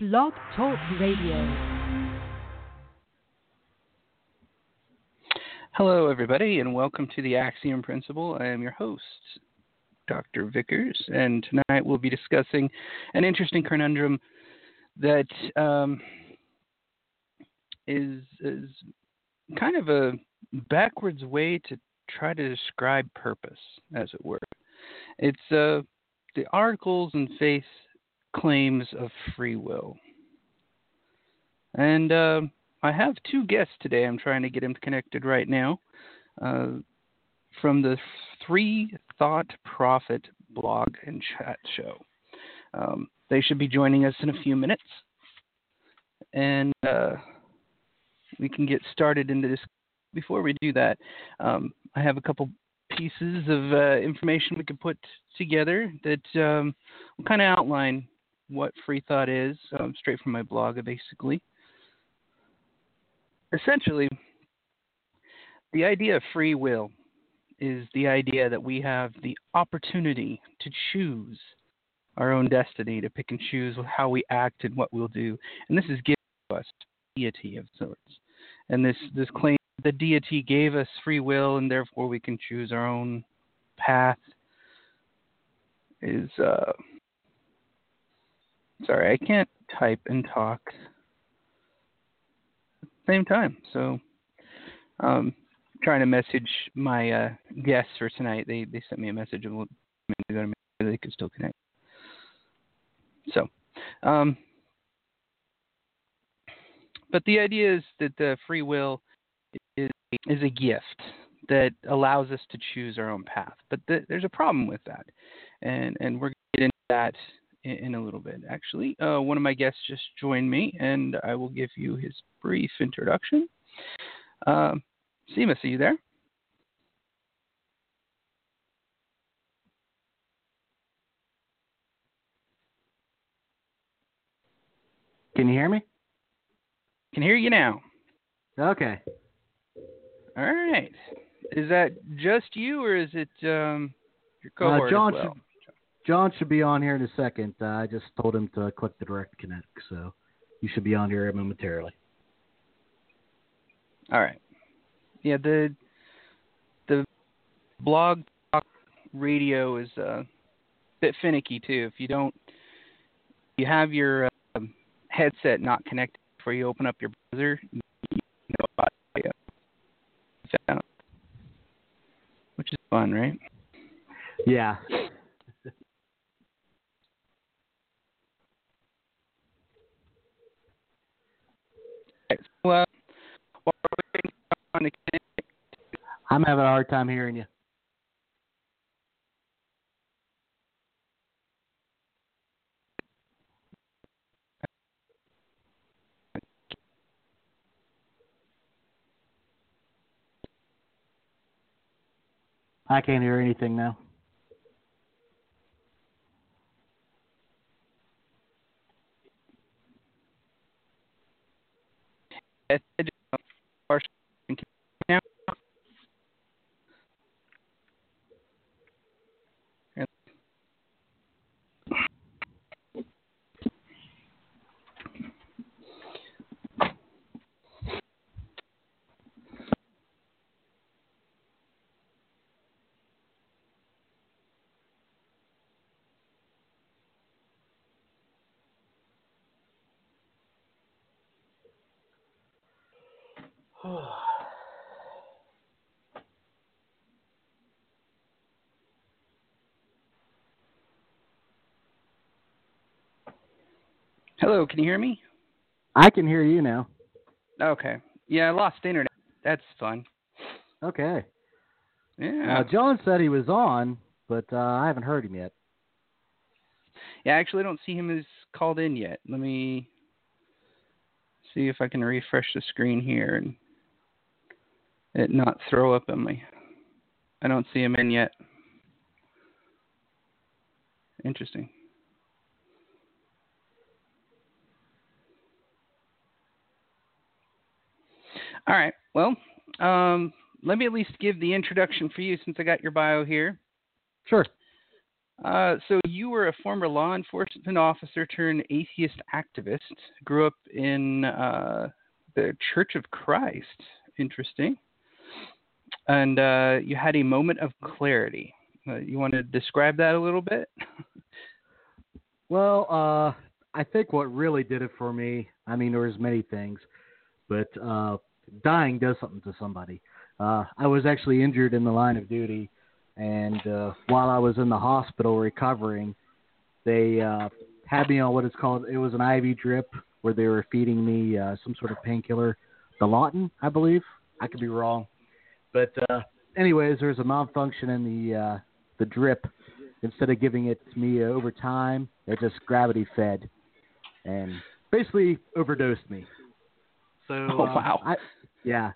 Blog Talk Radio. Hello, everybody, and welcome to the Axiom Principle. I am your host, Dr. Vickers, and tonight we'll be discussing an interesting conundrum that um, is, is kind of a backwards way to try to describe purpose, as it were. It's uh, the articles and faith claims of free will. And uh, I have two guests today. I'm trying to get them connected right now uh, from the Free Thought Prophet blog and chat show. Um, they should be joining us in a few minutes. And uh, we can get started into this. Before we do that, um, I have a couple pieces of uh, information we could put together that um, will kind of outline what free thought is, um, straight from my blog, basically. Essentially, the idea of free will is the idea that we have the opportunity to choose our own destiny, to pick and choose how we act and what we'll do. And this is given to us deity of sorts. And this, this claim that the deity gave us free will and therefore we can choose our own path is uh, Sorry, I can't type and talk at the same time. So, um, trying to message my uh, guests for tonight. They they sent me a message a minute ago to make sure they could still connect. So, um, but the idea is that the free will is is a gift that allows us to choose our own path. But the, there's a problem with that, and and we're going to get into that in, in a little bit. Actually, uh, one of my guests just joined me, and I will give you his brief introduction. Um, Seamus, are you there? Can you hear me? Can hear you now. Okay. All right. Is that just you, or is it um, your Uh, cohort John as well? John should be on here in a second. Uh, I just told him to click the direct connect, so you should be on here momentarily. All right. Yeah, the the blog talk radio is uh, a bit finicky too. If you don't, you have your um, headset not connected before you open up your browser, you know about it, uh, which is fun, right? Yeah. Okay, so, uh, while we're waiting for John to connect, I'm having a hard time hearing you. I can't hear anything now. Said, Hello, can you hear me? I can hear you now. Okay. Yeah, I lost internet. That's fun. Okay. Yeah. Uh, John said he was on, but uh, I haven't heard him yet. yeah, actually, I don't see him as called in yet. Let me see if I can refresh the screen here and it not throw up on me. I don't see him in yet. Interesting. All right. Well, um, let me at least give the introduction for you since I got your bio here. Sure. Uh, so you were a former law enforcement officer turned atheist activist. Grew up in uh, the Church of Christ. Interesting. And uh, you had a moment of clarity. Uh, you want to describe that a little bit? well, uh, I think what really did it for me. I mean, there was many things, but uh, dying does something to somebody. Uh, I was actually injured in the line of duty, and uh, while I was in the hospital recovering, they had me on what is called it was an IV drip where they were feeding me some sort of painkiller, the Lawton, I believe. I could be wrong, but uh, anyways, there was a malfunction in the uh, the drip. Instead of giving it to me over time, it just gravity fed, and basically overdosed me. So oh, wow. Uh, I, yeah.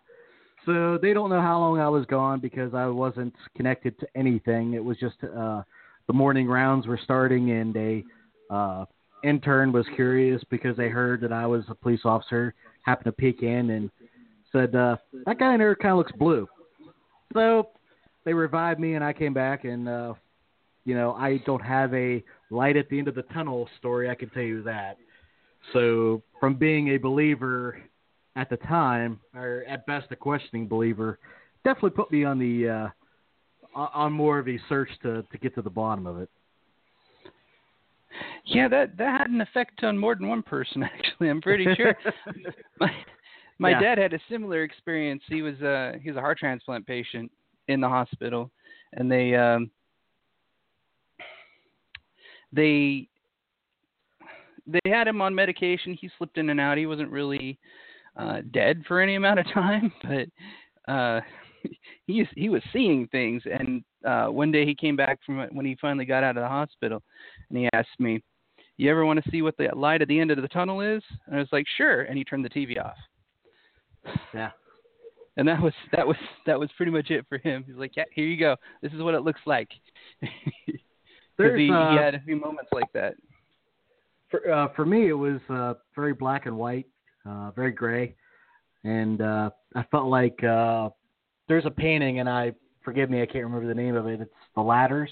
So they don't know how long I was gone because I wasn't connected to anything. It was just uh, the morning rounds were starting, and a uh, intern was curious because they heard that I was a police officer. Happened to peek in and said, uh, "That guy in there kind of looks blue." So they revived me, and I came back, and uh, you know I don't have a light at the end of the tunnel story. I can tell you that. So from being a believer at the time, or at best a questioning believer, definitely put me on the uh, on more of a search to to get to the bottom of it. Yeah, that that had an effect on more than one person. Actually, I'm pretty sure. my my Yeah. dad had a similar experience. He was uh he was a heart transplant patient in the hospital, and they um they they had him on medication. He slipped in and out. He wasn't really uh, dead for any amount of time, but uh, he he was seeing things. And uh, one day he came back from when he finally got out of the hospital, and he asked me, "You ever want to see what the light at the end of the tunnel is?" And I was like, "Sure." And he turned the TV off. Yeah. And that was that was that was pretty much it for him. He's like, "Yeah, here you go. This is what it looks like. There's, he, uh, he had a few moments like that. For uh, for me, it was uh, very black and white, uh, very gray, and uh, I felt like uh, there's a painting, and I forgive me, I can't remember the name of it. It's the ladders.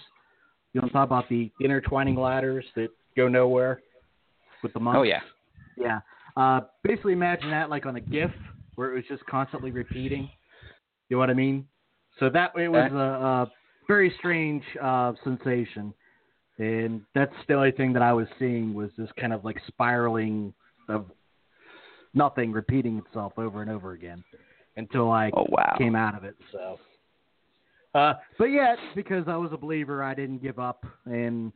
You know, talking about the intertwining ladders that go nowhere with the monks. Oh yeah. Yeah. Uh, basically, imagine that like on a GIF where it was just constantly repeating. You know what I mean? So that it was a, a very strange uh, sensation, and that's the only thing that I was seeing was this kind of like spiraling of nothing repeating itself over and over again until I Oh wow. came out of it. So, uh, but yet because I was a believer, I didn't give up and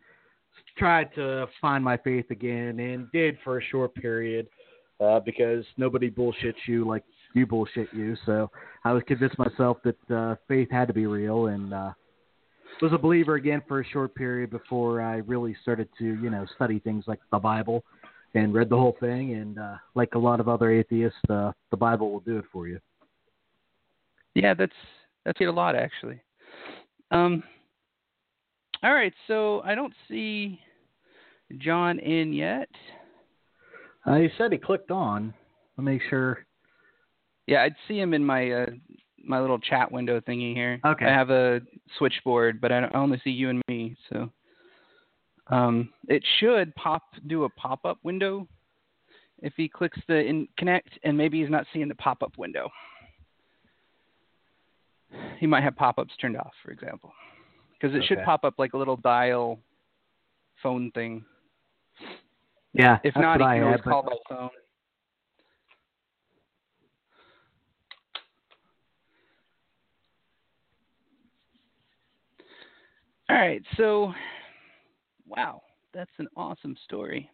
tried to find my faith again, and did for a short period uh, because nobody bullshits you like you bullshit you. So I was convinced myself that uh, faith had to be real, and uh, was a believer again for a short period before I really started to you know study things like the Bible and read the whole thing. And uh, like a lot of other atheists, uh, the Bible will do it for you. Yeah, that's that's it a lot actually. Um, all right, so I don't see John in yet. Uh, he said he clicked on. Let me make sure. Yeah, I'd see him in my uh, my little chat window thingy here. Okay. I have a switchboard, but I, don't- I only see you and me, so um, it should pop do a pop up window if he clicks the in connect, and maybe he's not seeing the pop up window. He might have pop ups turned off, for example, because it should pop up like a little dial phone thing. Yeah, If not, he can always call by phone. All right, so wow, that's an awesome story.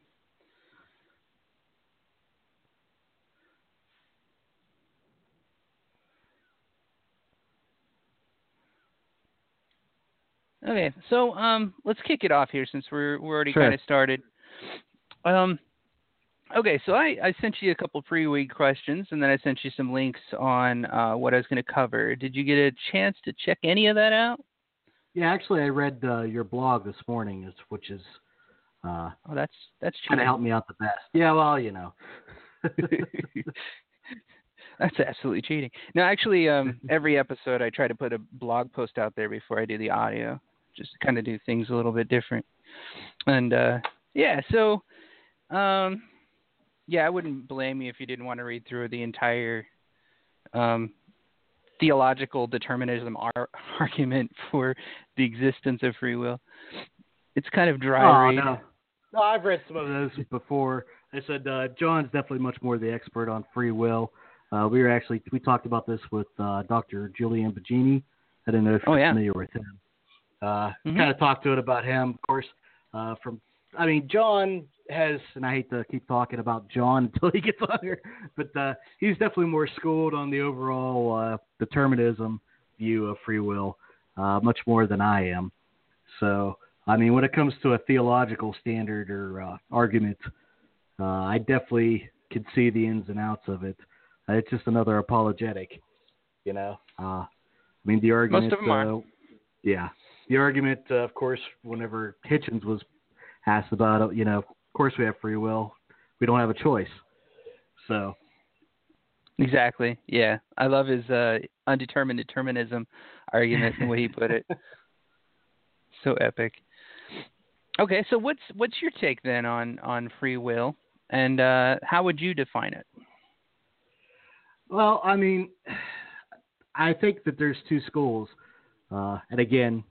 Okay, so um, let's kick it off here since we're we're already Sure. kind of started. Um, okay, so I, I sent you a couple pre-week questions, and then I sent you some links on uh, what I was going to cover. Did you get a chance to check any of that out? Yeah, actually, I read uh, your blog this morning, is which is uh, Oh, that's that's kind of helped me out the best. Yeah, well, you know. That's absolutely cheating. No, actually, um, every episode I try to put a blog post out there before I do the audio, just to kind of do things a little bit different. And uh, yeah, so um, yeah, I wouldn't blame you if you didn't want to read through the entire um, theological determinism ar- argument for the existence of free will. It's kind of dry Oh, no. No, I've read some of those before. I said uh, John's definitely much more the expert on free will. Uh, we were actually we talked about this with uh, Dr. Julian Baggini. I don't know if Oh, you're yeah. familiar with him. Uh, Mhm. Kind of talked to it about him, of course. Uh, from I mean, John has, and I hate to keep talking about John until he gets on here, but uh, he's definitely more schooled on the overall uh, determinism view of free will, uh, much more than I am. So, I mean, when it comes to a theological standard or uh, argument, uh, I definitely could see the ins and outs of it. Uh, it's just another apologetic, you know. Uh, I mean, the argument. Most of 'em are. yeah, the argument, uh, of course, whenever Hitchens was asked about it, you know, of course we have free will. We don't have a choice. So, Exactly. Yeah, I love his uh, undetermined determinism argument the way he put it. so epic. Okay, so what's what's your take then on on free will, and uh, how would you define it? well, I mean, I think that there's two schools, uh, and again,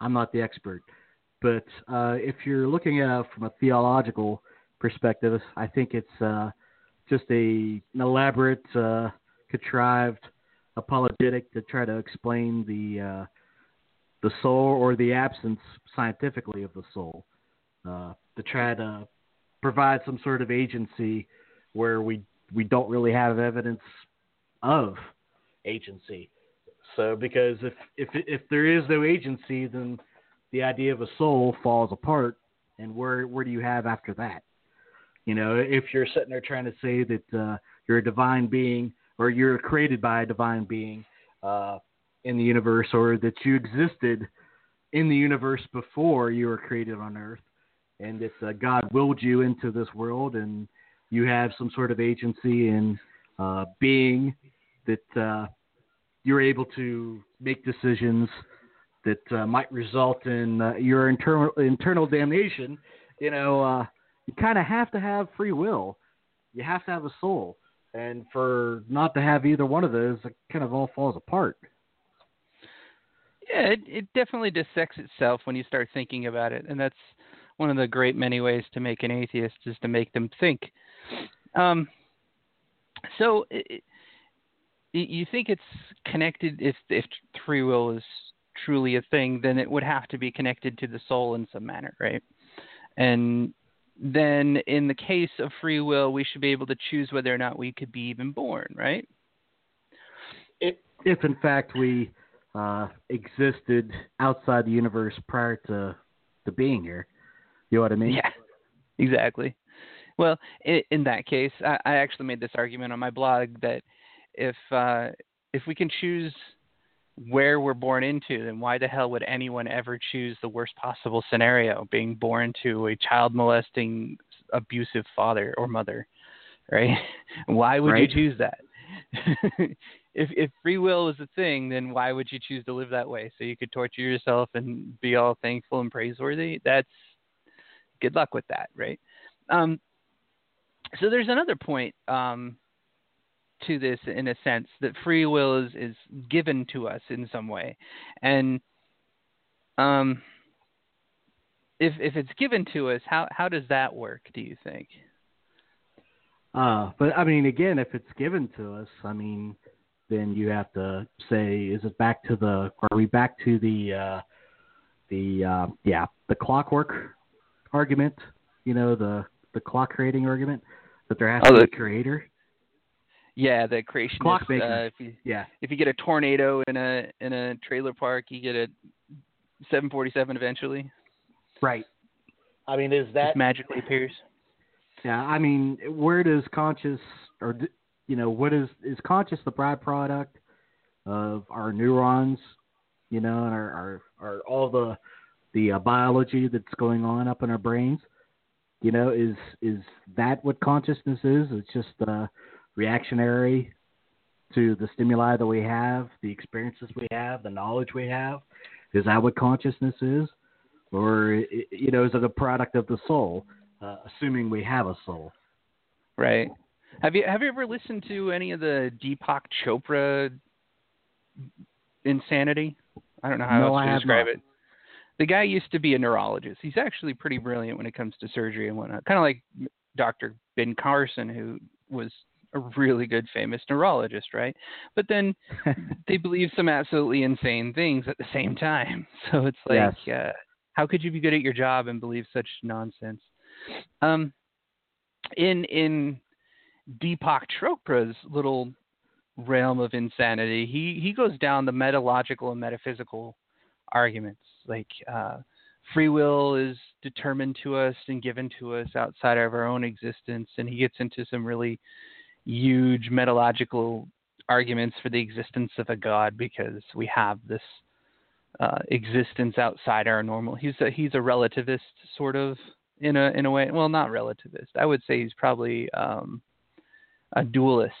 I'm not the expert, but uh, if you're looking at it from a theological perspective, I think it's uh, just a an elaborate, uh, contrived apologetic to try to explain the uh, the soul or the absence scientifically of the soul, uh, to try to provide some sort of agency where we we don't really have evidence of agency. So because if if if there is no agency, then the idea of a soul falls apart, and where where do you have after that? You know, if you're sitting there trying to say that uh, you're a divine being or you're created by a divine being uh, in the universe, or that you existed in the universe before you were created on Earth, and that uh, God willed you into this world, and you have some sort of agency in uh, being that uh, you're able to make decisions that uh, might result in uh, your internal internal damnation. You know, uh, you kind of have to have free will. You have to have a soul, and for not to have either one of those, it kind of all falls apart. Yeah, it, it definitely dissects itself when you start thinking about it, and that's one of the great many ways to make an atheist is to make them think. Um, so, i i you think it's connected? If if free will is truly a thing, then it would have to be connected to the soul in some manner, right? And then, in the case of free will, we should be able to choose whether or not we could be even born, right? If, if in fact we uh, existed outside the universe prior to to being here, you know what I mean? Yeah, exactly. Well, in, in that case, I, I actually made this argument on my blog that if uh, if we can choose where we're born into, then why the hell would anyone ever choose the worst possible scenario, being born to a child molesting, abusive father or mother, right? why would Right. you choose that? if if free will is a thing, then why would you choose to live that way? So you could torture yourself and be all thankful and praiseworthy. That's good luck with that, right? Um, so there's another point um, to this, in a sense, that free will is, is given to us in some way, and um, if if it's given to us, how how does that work? Do you think? Uh, but I mean, again, if it's given to us, I mean, then you have to say, is it back to the? Are we back to the uh, the uh, yeah the clockwork argument? You know, the the clock creating argument that there has Oh, to be the- a creator. Yeah, the creationist. Clockmaker. Uh, if you Yeah, if you get a tornado in a in a trailer park, you get a 747 eventually. right. I mean, is that Just magically appears. Yeah, I mean, where does conscious or you know what is is conscious the byproduct of our neurons, you know, and our our, our all the the uh, biology that's going on up in our brains. You know, is is that what consciousness is? It's just uh, reactionary to the stimuli that we have, the experiences we have, the knowledge we have. Is that what consciousness is? or you know, is it a product of the soul? Uh, assuming we have a soul. Right. Have you have you ever listened to any of the Deepak Chopra insanity? I don't know how No, else to describe it. The guy used to be a neurologist. He's actually pretty brilliant when it comes to surgery and whatnot. Kind of like Dr. Ben Carson, who was a really good famous neurologist, right? But then they believe some absolutely insane things at the same time. So it's like, uh, how could you be good at your job and believe such nonsense? Um, in in Deepak Chopra's little realm of insanity, he he goes down the metalogical and metaphysical arguments, like uh, free will is determined to us and given to us outside of our own existence, and he gets into some really huge metalogical arguments for the existence of a god because we have this uh, existence outside our normal. He's a, he's a relativist sort of in a in a way. Well, not relativist. I would say he's probably um, a dualist,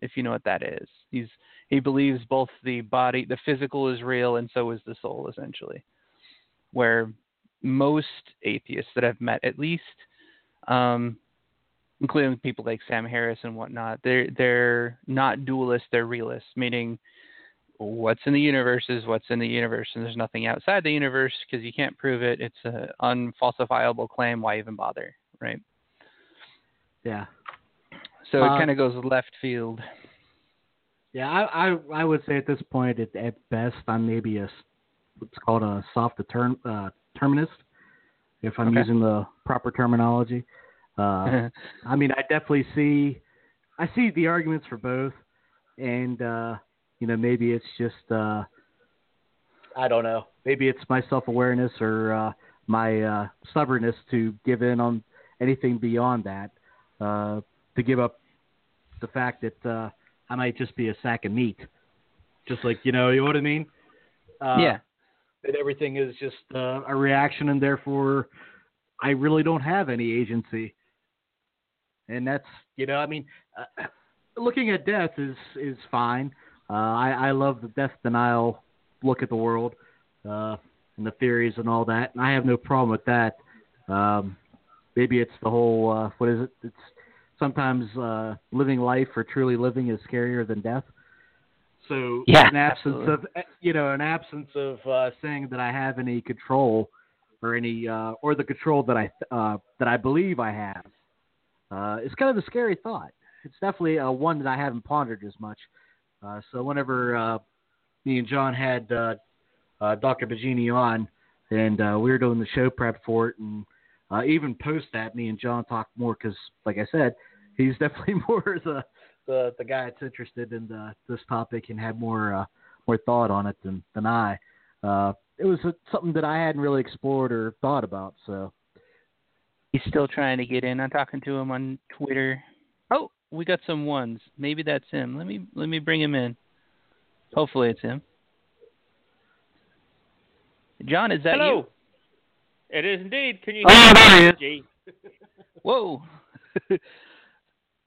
if you know what that is. He's he believes both the body, the physical is real, and so is the soul, essentially. Where most atheists that I've met, at least, um, including people like Sam Harris and whatnot, they're they're not dualists, they're realists, meaning what's in the universe is what's in the universe, and there's nothing outside the universe because you can't prove it. It's an unfalsifiable claim. Why even bother, right? Yeah. So Uh, it kind of goes left field. Yeah, I, I I would say at this point, at, at best, I'm maybe a what's called a soft determ, uh, determinist, if I'm Okay. using the proper terminology. Uh, I mean, I definitely see, I see the arguments for both, and uh, you know, maybe it's just, uh, I don't know, maybe it's my self-awareness or uh, my uh, stubbornness to give in on anything beyond that, uh, to give up the fact that uh, I might just be a sack of meat, just like you know, you know what I mean? Uh, yeah. that everything is just uh, a reaction, and therefore I really don't have any agency. And that's you know, I mean, uh, looking at death is is fine. Uh, I I love the death denial look at the world uh, and the theories and all that, and I have no problem with that. Um, maybe it's the whole uh, what is it? It's sometimes uh, living life or truly living is scarier than death. So Yeah, an absence absolutely. of eh, you know an absence of uh, saying that I have any control or any uh, or the control that I uh, that I believe I have uh, is kind of a scary thought. It's definitely uh, one that I haven't pondered as much. Uh, so whenever uh, me and John had uh, uh, Dr. Baggini on, and we were doing the show prep for it, and even post that, me and John talked more because, like I said, he's definitely more the the, the guy that's interested in the, this topic and had more more thought on it than than I. It was something that I hadn't really explored or thought about. So He's still trying to get in. I'm talking to him on Twitter. Oh, we got some ones. Maybe that's him. Let me let me bring him in. Hopefully it's him. John, is that Hello. you? It is indeed. Can you Oh, hear there he me? is. Whoa.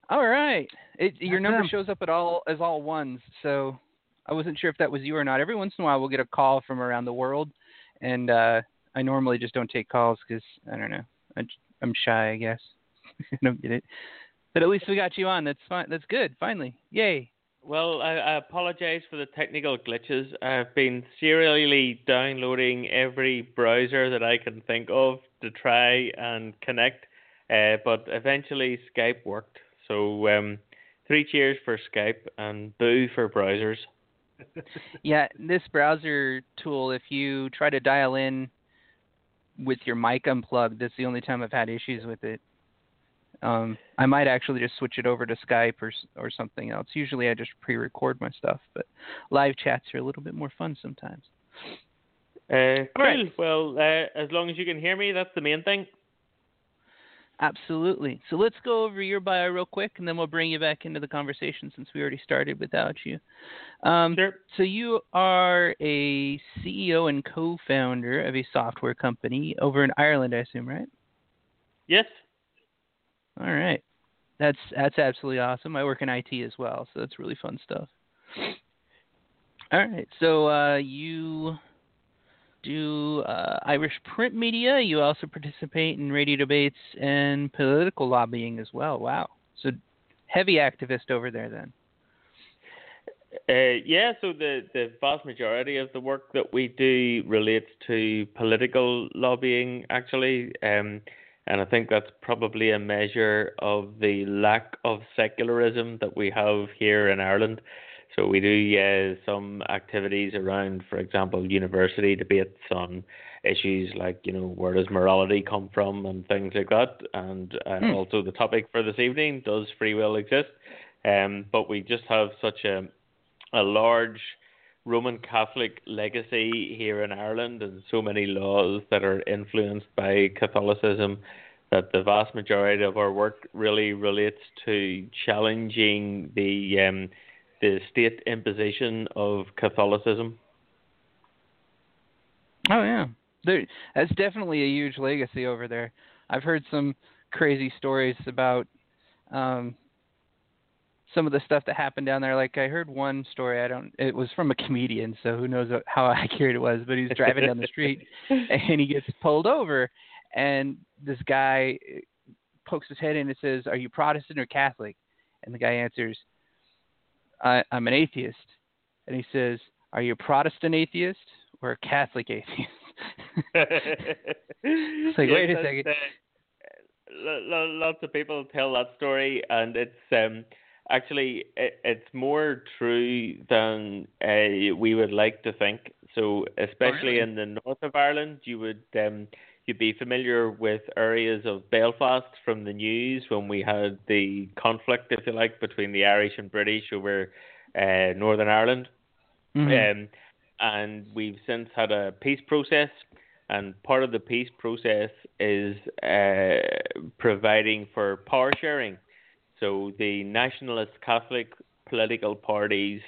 all right. It, your That's number him. shows up at all as all ones, so I wasn't sure if that was you or not. Every once in a while, we'll get a call from around the world, and uh, I normally just don't take calls because I don't know. I, am shy, I guess. I don't get it. But at least we got you on. That's fine. That's good. Finally, yay. Well, I, I apologize for the technical glitches. I've been serially downloading every browser that I can think of to try and connect, uh, but eventually Skype worked. So, um, three cheers for Skype and boo for browsers. Yeah, this browser tool, if you try to dial in with your mic unplugged, that's the only time I've had issues with it. Um, I might actually just switch it over to Skype or or something else. Usually, I just pre-record my stuff, but live chats are a little bit more fun sometimes. Uh, cool. Alright. Well, uh, as long as you can hear me, that's the main thing. Absolutely. So let's go over your bio real quick, and then we'll bring you back into the conversation since we already started without you. Um, Sure. So you are a CEO and co-founder of a software company over in Ireland, I assume, right? Yes. All right. That's that's absolutely awesome. I work in IT as well, so that's really fun stuff. All right. So uh, you do uh, Irish print media. You also participate in radio debates and political lobbying as well. Wow. So heavy activist over there then. Uh, yeah, so the, the vast majority of the work that we do relates to political lobbying, actually. Um, and I think that's probably a measure of the lack of secularism that we have here in Ireland. So we do uh, some activities around, for example, university debates on issues like, you know, where does morality come from and things like that. And uh, hmm. also the topic for this evening, does free will exist? Um, but we just have such a, a large Roman Catholic legacy here in Ireland and so many laws that are influenced by Catholicism that the vast majority of our work really relates to challenging the um, the state imposition of Catholicism. Oh yeah, there, that's definitely a huge legacy over there. I've heard some crazy stories about um, some of the stuff that happened down there. Like I heard one story. I don't. It was from a comedian, so who knows how accurate it was. But he's driving down the street and he gets pulled over, and this guy pokes his head in and says, "Are you Protestant or Catholic?" And the guy answers, I, I'm an atheist. And he says, Are you a Protestant atheist or a Catholic atheist? it's like, yes, wait a second. Uh, lots of people tell that story, and it's um, actually it, it's more true than uh, we would like to think. So, especially oh, really? in the north of Ireland, you would um, you'd be familiar with areas of Belfast from the news when we had the conflict, if you like, between the Irish and British over uh, Northern Ireland. Mm-hmm. Um, and we've since had a peace process, and part of the peace process is uh, providing for power sharing. So the nationalist Catholic political parties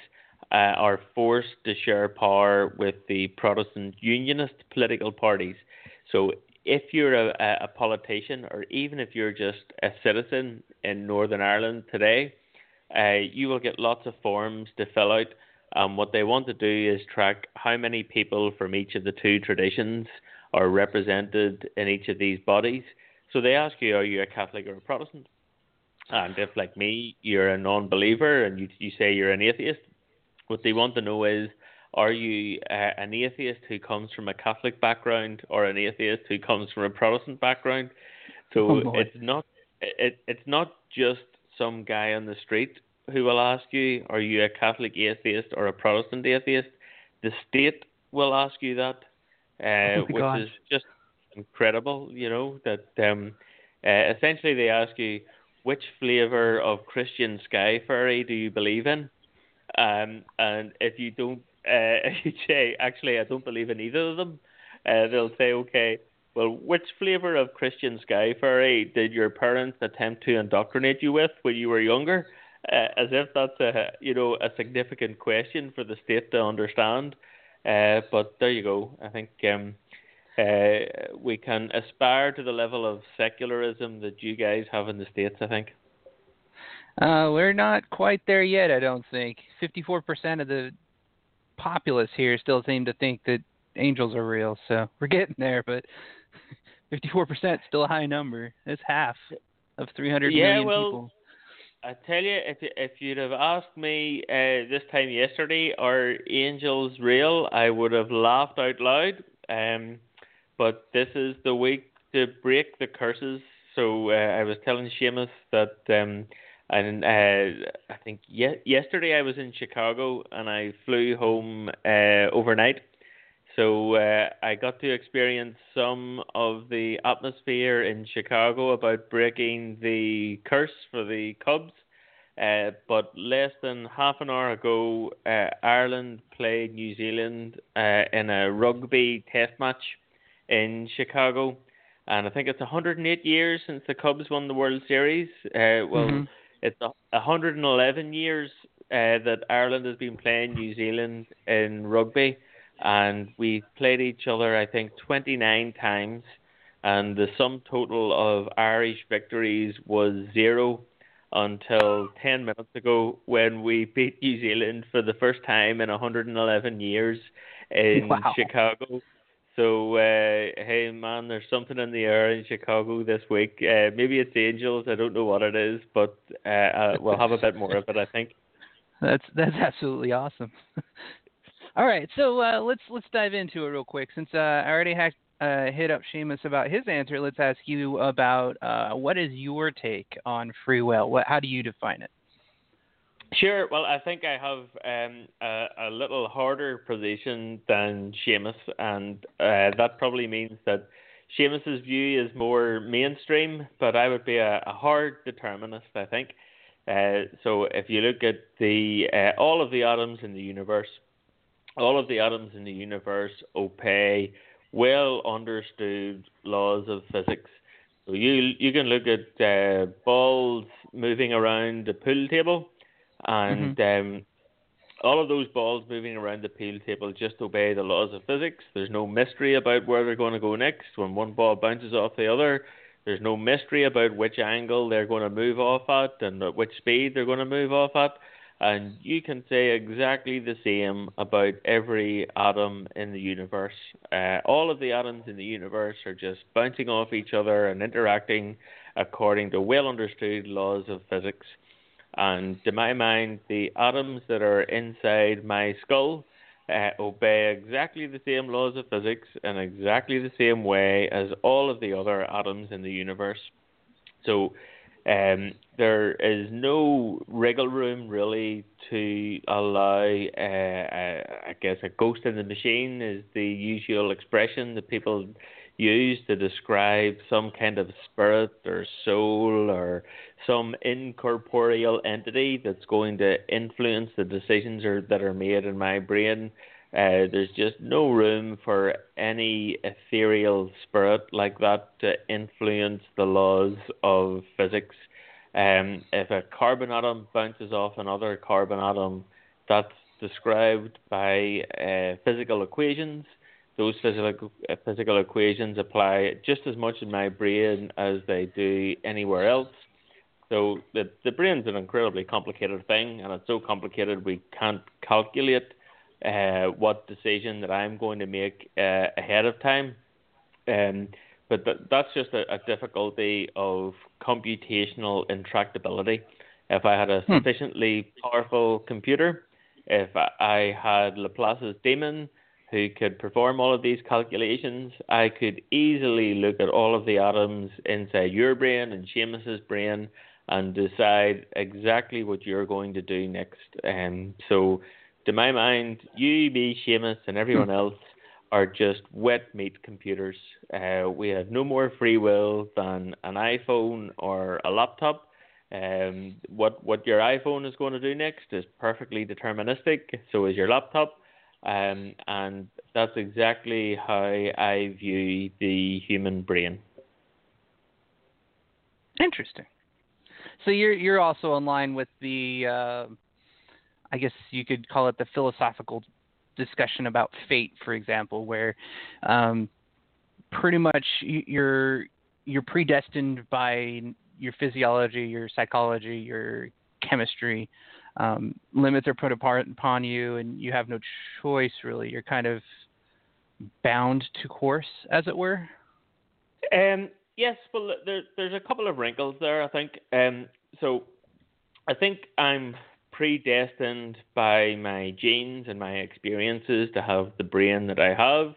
uh, are forced to share power with the Protestant Unionist political parties. So if you're a, a politician or even if you're just a citizen in Northern Ireland today, uh, you will get lots of forms to fill out. Um, what they want to do is track how many people from each of the two traditions are represented in each of these bodies. So they ask you, are you a Catholic or a Protestant? And if, like me, you're a non believer and you, you say you're an atheist, what they want to know is, are you uh, an atheist who comes from a Catholic background or an atheist who comes from a Protestant background? So oh it's not it, it's not just some guy on the street who will ask you, are you a Catholic atheist or a Protestant atheist? The state will ask you that, uh, oh which gosh. is just incredible. You know that um, uh, essentially they ask you which flavor of Christian sky fairy do you believe in, um, and if you don't uh, you say, actually, I don't believe in either of them, uh, they'll say, okay, well, which flavor of Christian Sky Fairy did your parents attempt to indoctrinate you with when you were younger? Uh, as if that's a you know a significant question for the state to understand. Uh, but there you go. I think um, uh, we can aspire to the level of secularism that you guys have in the states. I think. Uh, we're not quite there yet. I don't think. Fifty-four percent of the populace here still seem to think that angels are real. So we're getting there, but 54% still a high number. It's half of 300 yeah, million well, people. I tell you, if if you'd have asked me uh, this time yesterday, are angels real? I would have laughed out loud. Um, but this is the week to break the curses. So uh, I was telling Seamus that um, and uh, I think ye- yesterday I was in Chicago and I flew home uh, overnight. So uh, I got to experience some of the atmosphere in Chicago about breaking the curse for the Cubs. Uh, but less than half an hour ago, uh, Ireland played New Zealand uh, in a rugby test match in Chicago. And I think it's 108 years since the Cubs won the World Series. Uh, well, mm-hmm it's a 111 years uh, that Ireland has been playing New Zealand in rugby, and we played each other I think 29 times, and the sum total of Irish victories was zero until 10 minutes ago when we beat New Zealand for the first time in 111 years in wow. Chicago. So, uh, hey man, there's something in the air in Chicago this week. Uh, maybe it's angels. I don't know what it is, but uh, uh, we'll have a bit more of it. I think. That's that's absolutely awesome. All right, so uh, let's let's dive into it real quick. Since uh, I already had uh, hit up Seamus about his answer, let's ask you about uh, what is your take on free will? What, how do you define it? Sure. Well, I think I have um, a, a, little harder position than Seamus, and uh, that probably means that Seamus's view is more mainstream, but I would be a, a hard determinist. I think. Uh, so if you look at the uh, all of the atoms in the universe, all of the atoms in the universe obey well understood laws of physics. So you you can look at uh, balls moving around the pool table and mm-hmm. um, all of those balls moving around the pool table just obey the laws of physics. There's no mystery about where they're going to go next. When one ball bounces off the other, there's no mystery about which angle they're going to move off at and at which speed they're going to move off at. And you can say exactly the same about every atom in the universe. Uh, all of the atoms in the universe are just bouncing off each other and interacting according to well understood laws of physics. And to my mind, the atoms that are inside my skull uh, obey exactly the same laws of physics in exactly the same way as all of the other atoms in the universe. So um, there is no wriggle room really to allow, uh, uh, I guess, a ghost in the machine is the usual expression that people used to describe some kind of spirit or soul or some incorporeal entity that's going to influence the decisions or, that are made in my brain. Uh, there's just no room for any ethereal spirit like that to influence the laws of physics. Um, if a carbon atom bounces off another carbon atom, that's described by uh, physical equations those physical physical equations apply just as much in my brain as they do anywhere else. So the the brain's an incredibly complicated thing, and it's so complicated we can't calculate uh, what decision that I'm going to make uh, ahead of time. Um, but th- that's just a, a, difficulty of computational intractability. If I had a hmm. sufficiently powerful computer, if I had Laplace's demon, who could perform all of these calculations, I could easily look at all of the atoms inside your brain and Seamus's brain and decide exactly what you're going to do next. And um, so, to my mind, you, me, Seamus, and everyone else are just wet meat computers. Uh, we have no more free will than an iPhone or a laptop. Um, what what your iPhone is going to do next is perfectly deterministic. So is your laptop. Um, and that's exactly how I view the human brain. Interesting. So you're you're also in line with the, uh, I guess you could call it the philosophical discussion about fate, for example, where um, pretty much you're you're predestined by your physiology, your psychology, your chemistry um, limits are put apart upon you, and you have no choice really. You're kind of bound to course, as it were. Um, yes, well, there, there's a couple of wrinkles there. I think. Um, so, I think I'm predestined by my genes and my experiences to have the brain that I have,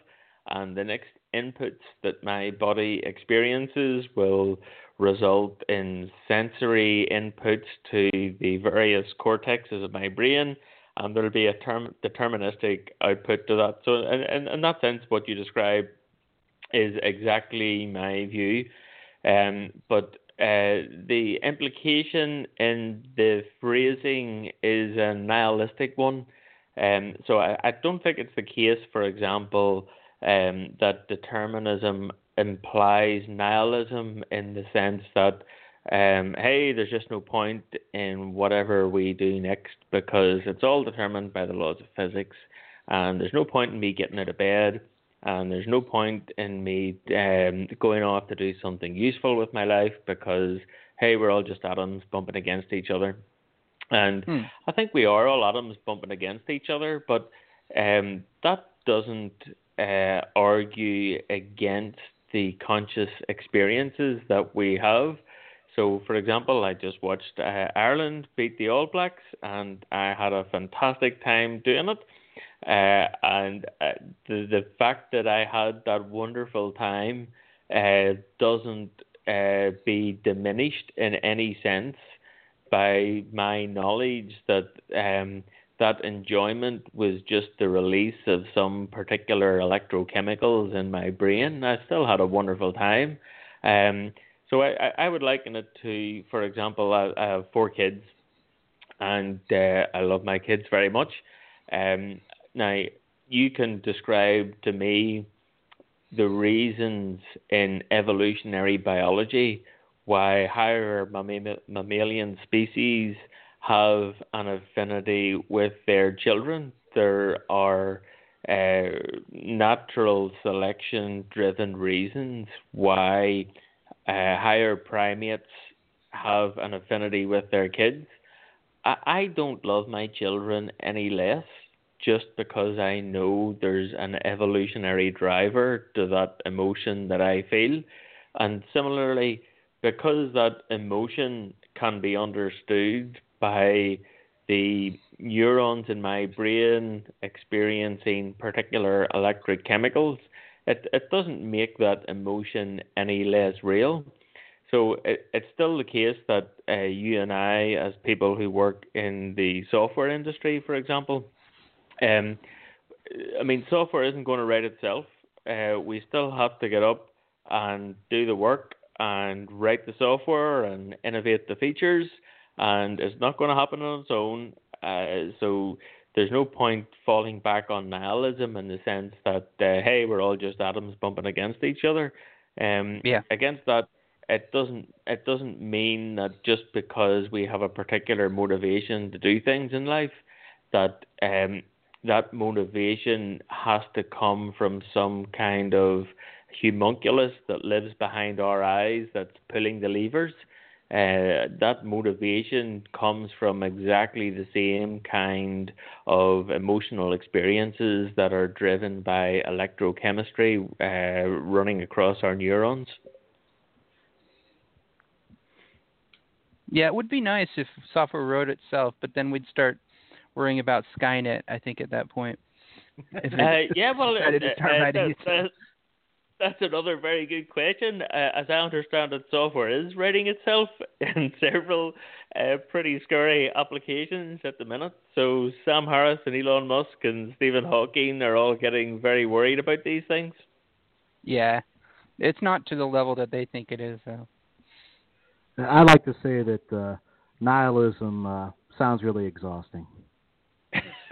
and the next inputs that my body experiences will result in sensory inputs to the various cortexes of my brain, and there'll be a term deterministic output to that. So, in, in, in that sense, what you describe is exactly my view. Um, but uh, the implication in the phrasing is a nihilistic one. Um, so I, I don't think it's the case, for example, um, that determinism implies nihilism in the sense that um, hey, there's just no point in whatever we do next because it's all determined by the laws of physics, and there's no point in me getting out of bed, and there's no point in me um, going off to do something useful with my life because hey, we're all just atoms bumping against each other, and hmm. I think we are all atoms bumping against each other, but um, that doesn't uh, argue against the conscious experiences that we have. So, for example, I just watched uh, Ireland beat the All Blacks, and I had a fantastic time doing it. Uh, and uh, the the fact that I had that wonderful time uh, doesn't uh, be diminished in any sense by my knowledge that um, that enjoyment was just the release of some particular electrochemicals in my brain. I still had a wonderful time. Um, so I, I would liken it to, for example, I, I have four kids, and uh, I love my kids very much. Um, now, you can describe to me the reasons in evolutionary biology why higher mammalian species have an affinity with their children. There are uh, natural selection driven reasons why uh, higher primates have an affinity with their kids. I, I don't love my children any less just because I know there's an evolutionary driver to that emotion that I feel. And similarly, because that emotion can be understood by the neurons in my brain experiencing particular electric chemicals, it, it doesn't make that emotion any less real. So it, it's still the case that uh, you and I, as people who work in the software industry, for example, um, I mean, software isn't going to write itself. Uh, we still have to get up and do the work and write the software and innovate the features and it's not going to happen on its own. Uh, so there's no point falling back on nihilism in the sense that uh, hey, we're all just atoms bumping against each other. Um, yeah. Against that, it doesn't it doesn't mean that just because we have a particular motivation to do things in life, that um, that motivation has to come from some kind of homunculus that lives behind our eyes that's pulling the levers uh, that motivation comes from exactly the same kind of emotional experiences that are driven by electrochemistry uh, running across our neurons. Yeah, it would be nice if software wrote itself, but then we'd start worrying about Skynet. I think at that point. uh, yeah, well, uh, that's another very good question. Uh, as I understand it, software is writing itself in several uh, pretty scary applications at the minute. So Sam Harris and Elon Musk and Stephen Hawking are all getting very worried about these things. Yeah, it's not to the level that they think it is, though. I like to say that uh, nihilism uh, sounds really exhausting.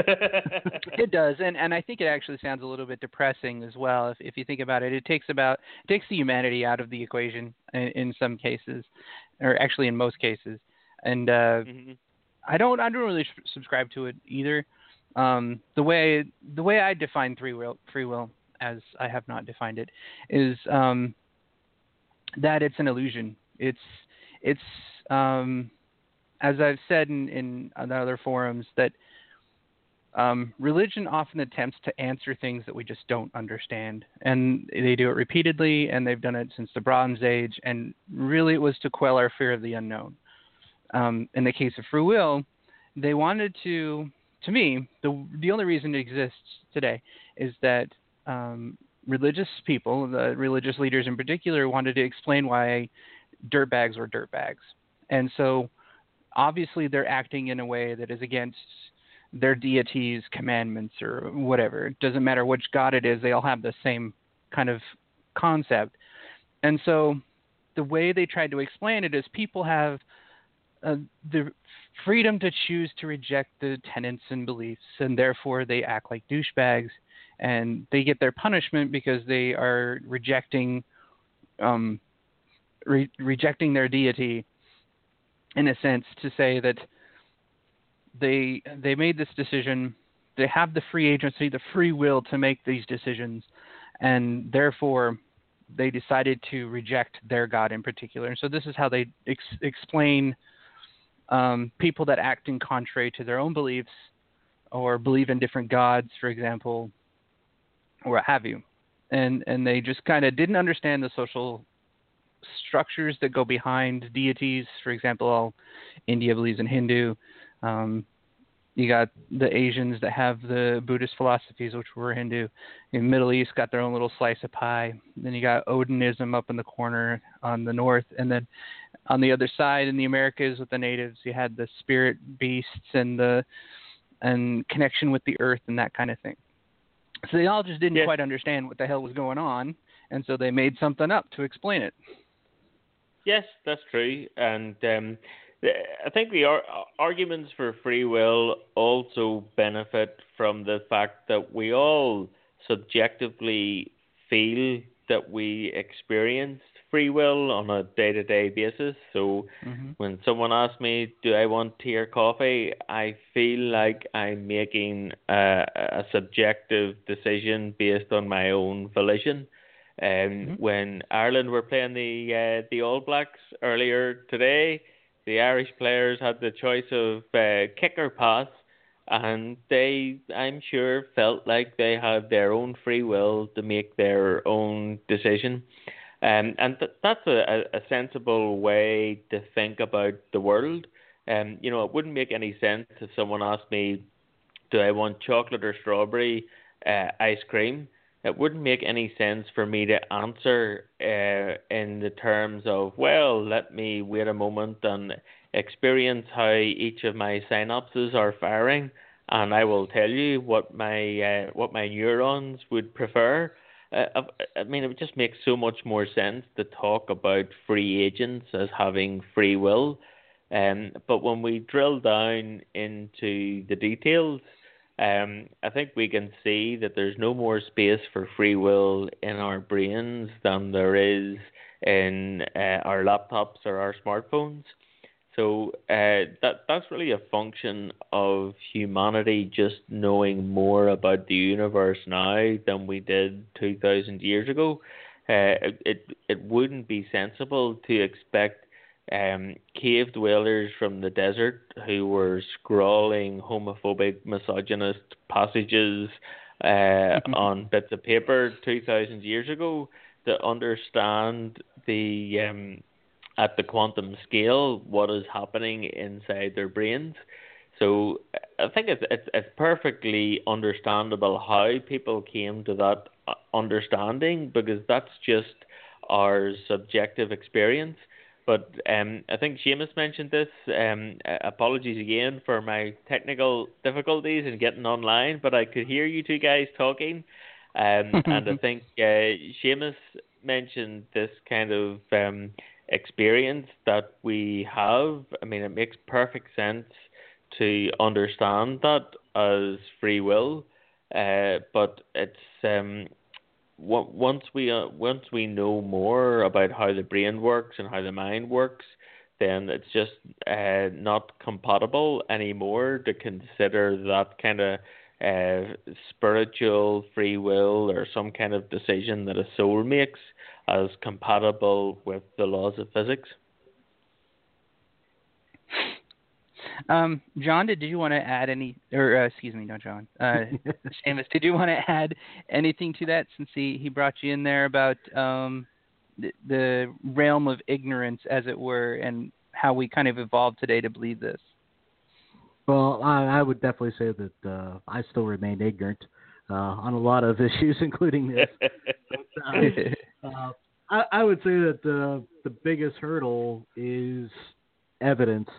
It does, and and I think it actually sounds a little bit depressing as well. If if you think about it, it takes about it takes the humanity out of the equation in, in some cases, or actually in most cases. And uh, mm-hmm. I don't I don't really subscribe to it either. Um, the way the way I define free will free will, as I have not defined it, is um, that it's an illusion. It's it's um, as I've said in, in other forums that um, religion often attempts to answer things that we just don't understand, and they do it repeatedly, and they've done it since the Bronze Age. And really, it was to quell our fear of the unknown. Um, in the case of free will, they wanted to. To me, the the only reason it exists today is that um, religious people, the religious leaders in particular, wanted to explain why dirtbags were dirtbags, and so obviously they're acting in a way that is against their deities' commandments or whatever. It doesn't matter which god it is, they all have the same kind of concept. And so the way they tried to explain it is people have uh, the freedom to choose to reject the tenets and beliefs, and therefore they act like douchebags, and they get their punishment because they are rejecting, um, re- rejecting their deity, in a sense, to say that they they made this decision. They have the free agency, the free will to make these decisions, and therefore they decided to reject their God in particular. And so this is how they ex- explain um, people that act in contrary to their own beliefs or believe in different gods, for example. or what have you, and and they just kind of didn't understand the social structures that go behind deities. For example, India believes in Hindu. Um, you got the Asians that have the Buddhist philosophies, which were Hindu. In the Middle East, got their own little slice of pie. Then you got Odinism up in the corner on the north, and then on the other side in the Americas with the natives, you had the spirit beasts and the and connection with the earth and that kind of thing. So they all just didn't quite understand what the hell was going on, and so they made something up to explain it. Yes, that's true, and um, I think the ar- arguments for free will also benefit from the fact that we all subjectively feel that we experience free will on a day to day basis. So mm-hmm. when someone asks me, Do I want tea or coffee? I feel like I'm making a, a subjective decision based on my own volition. Um, mm-hmm. When Ireland were playing the uh, the All Blacks earlier today, the Irish players had the choice of uh, kick or pass, and they, I'm sure, felt like they had their own free will to make their own decision. Um, and th- that's a, a sensible way to think about the world. Um, you know, it wouldn't make any sense if someone asked me, "Do I want chocolate or strawberry uh, ice cream?" It wouldn't make any sense for me to answer uh, in the terms of, well, let me wait a moment and experience how each of my synapses are firing, and I will tell you what my uh, what my neurons would prefer. Uh, I mean, it just makes so much more sense to talk about free agents as having free will. Um, but when we drill down into the details, um, I think we can see that there's no more space for free will in our brains than there is in uh, our laptops or our smartphones. So uh, that that's really a function of humanity just knowing more about the universe now than we did two thousand years ago. Uh, it it wouldn't be sensible to expect um, cave dwellers from the desert who were scrawling homophobic, misogynist passages uh, on bits of paper 2,000 years ago to understand the um, at the quantum scale what is happening inside their brains. So I think it's it's, it's perfectly understandable how people came to that uh, understanding because that's just our subjective experience. But um, I think Seamus mentioned this. Um, apologies again for my technical difficulties in getting online, but I could hear you two guys talking. Um, and I think uh, Seamus mentioned this kind of um, experience that we have. I mean, it makes perfect sense to understand that as free will, uh, but it's um, once we uh, once we know more about how the brain works and how the mind works, then it's just uh, not compatible anymore to consider that kind of uh, spiritual free will or some kind of decision that a soul makes as compatible with the laws of physics. Um, John, did, did you want to add any, or uh, excuse me, no, John, uh, Seamus, did you want to add anything to that since he, he brought you in there about um, the, the realm of ignorance, as it were, and how we kind of evolved today to believe this? Well, I, I would definitely say that uh, I still remain ignorant uh, on a lot of issues, including this. but, uh, uh, I, I would say that the the biggest hurdle is evidence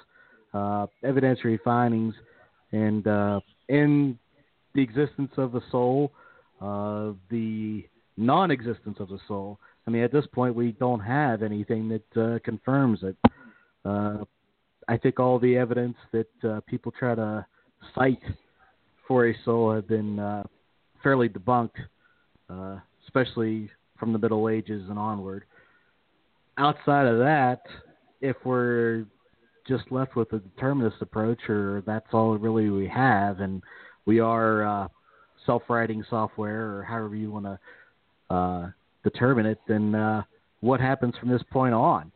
uh, evidentiary findings, and uh, in the existence of the soul, uh, the non-existence of the soul. I mean, at this point, we don't have anything that uh, confirms it. Uh, I think all the evidence that people try to cite for a soul have been fairly debunked, especially from the Middle Ages and onward. Outside of that, if we're just left with a determinist approach, or that's all really we have, and we are uh, self-writing software, or however you want to uh, determine it, then uh, what happens from this point on?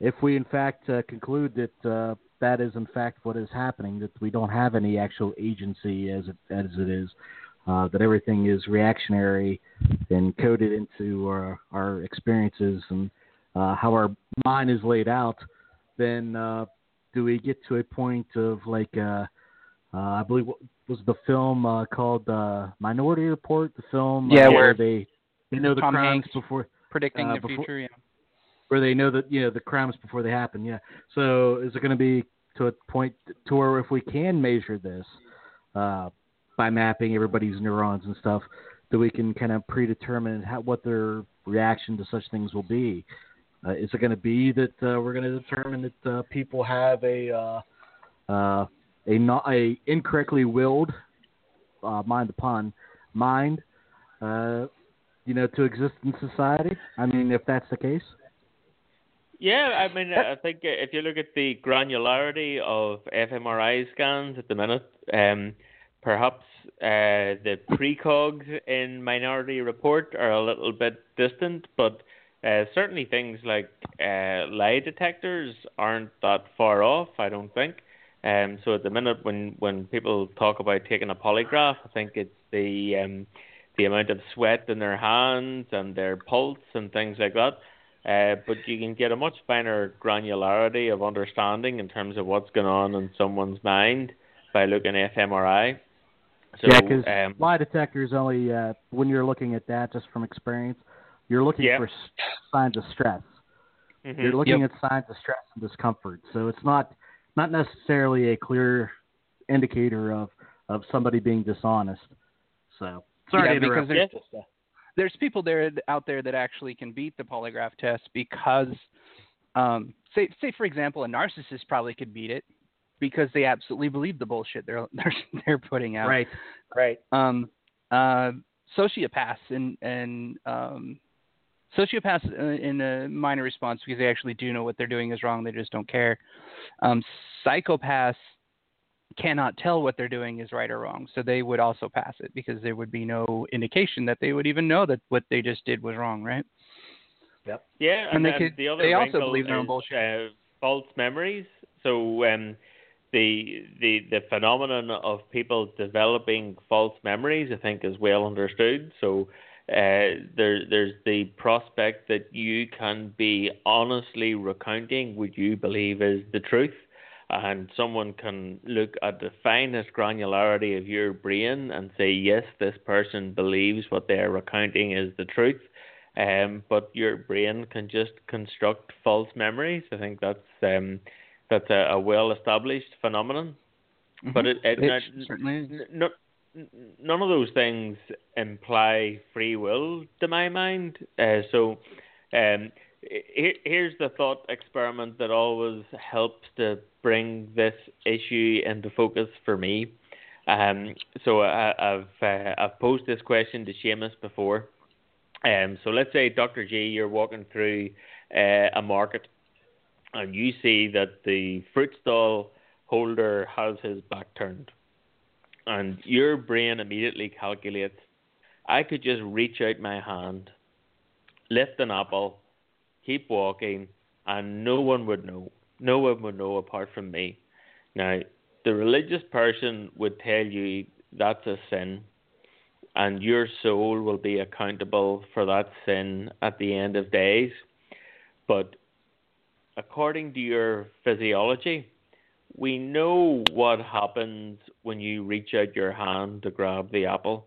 If we in fact uh, conclude that uh, that is in fact what is happening, that we don't have any actual agency as it, as it is, uh, that everything is reactionary and coded into our, our experiences and how our mind is laid out, then do we get to a point of like uh, uh, I believe what was the film uh, called uh, Minority Report? The film, Yeah, uh, where they they know the Tom crimes Hanks- before Predicting Uh, the before- future. Yeah. where they know that you know the crimes before they happen. Yeah. So is it going to be to a point to where if we can measure this uh, by mapping everybody's neurons and stuff, that we can kind of predetermine how, what their reaction to such things will be? Uh, is it going to be that uh, we're going to determine that uh, people have a uh, uh, a not a incorrectly willed uh, mind upon mind, uh, you know, to exist in society? I mean, if that's the case. Yeah, I mean, I think if you look at the granularity of fMRI scans at the minute, um, perhaps uh, the precogs in Minority Report are a little bit distant, but uh, certainly things like uh, lie detectors aren't that far off. I don't think. Um, so at the minute, when when people talk about taking a polygraph, I think it's the um, the amount of sweat in their hands and their pulse and things like that. Uh, but you can get a much finer granularity of understanding in terms of what's going on in someone's mind by looking at fMRI. So, yeah, because um, lie detectors only uh, when you're looking at that just from experience, you're looking Yeah. for signs of stress. mhm. You're looking Yep. at signs of stress and discomfort. So it's not not necessarily a clear indicator of of somebody being dishonest. So sorry Yeah, to because interrupt. there's, there's people there out there that actually can beat the polygraph test because, um, say, say for example, a narcissist probably could beat it because they absolutely believe the bullshit they're they're, they're putting out. Right. Right. Um, uh, sociopaths and and um, sociopaths uh, in a minor response because they actually do know what they're doing is wrong. They just don't care. Um, psychopaths cannot tell what they're doing is right or wrong, so they would also pass it because there would be no indication that they would even know that what they just did was wrong, right? Yep. Yeah, And and, they could- the other they also believe their own bullshit. Uh, false memories. So um, the the the phenomenon of people developing false memories, I think, is well understood. So uh, there there's the prospect that you can be honestly recounting what you believe is the truth. And someone can look at the finest granularity of your brain and say, yes, this person believes what they're recounting is the truth um, but your brain can just construct false memories. I think that's um, that's a, a well established phenomenon. But it, it, Mm-hmm. It certainly is. n- none of those things imply free will to my mind. Uh, so um, here, here's the thought experiment that always helps to bring this issue into focus for me. Um, so I, I've uh, I've posed this question to Seamus before. Um, so let's say Dr. G, you're walking through uh, a market, and you see that the fruit stall holder has his back turned, and your brain immediately calculates, I could just reach out my hand, lift an apple, keep walking, and no one would know. No one would know apart from me. Now, the religious person would tell you that's a sin and your soul will be accountable for that sin at the end of days. But according to your physiology, we know what happens when you reach out your hand to grab the apple.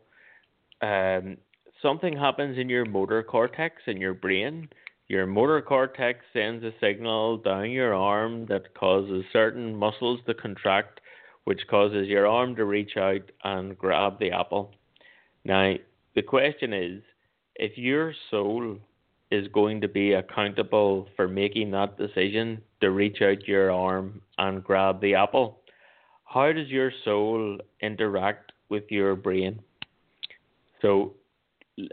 Um, something happens in your motor cortex in your brain. Your motor cortex sends a signal down your arm that causes certain muscles to contract, which causes your arm to reach out and grab the apple. Now, the question is if your soul is going to be accountable for making that decision to reach out your arm and grab the apple, how does your soul interact with your brain? So,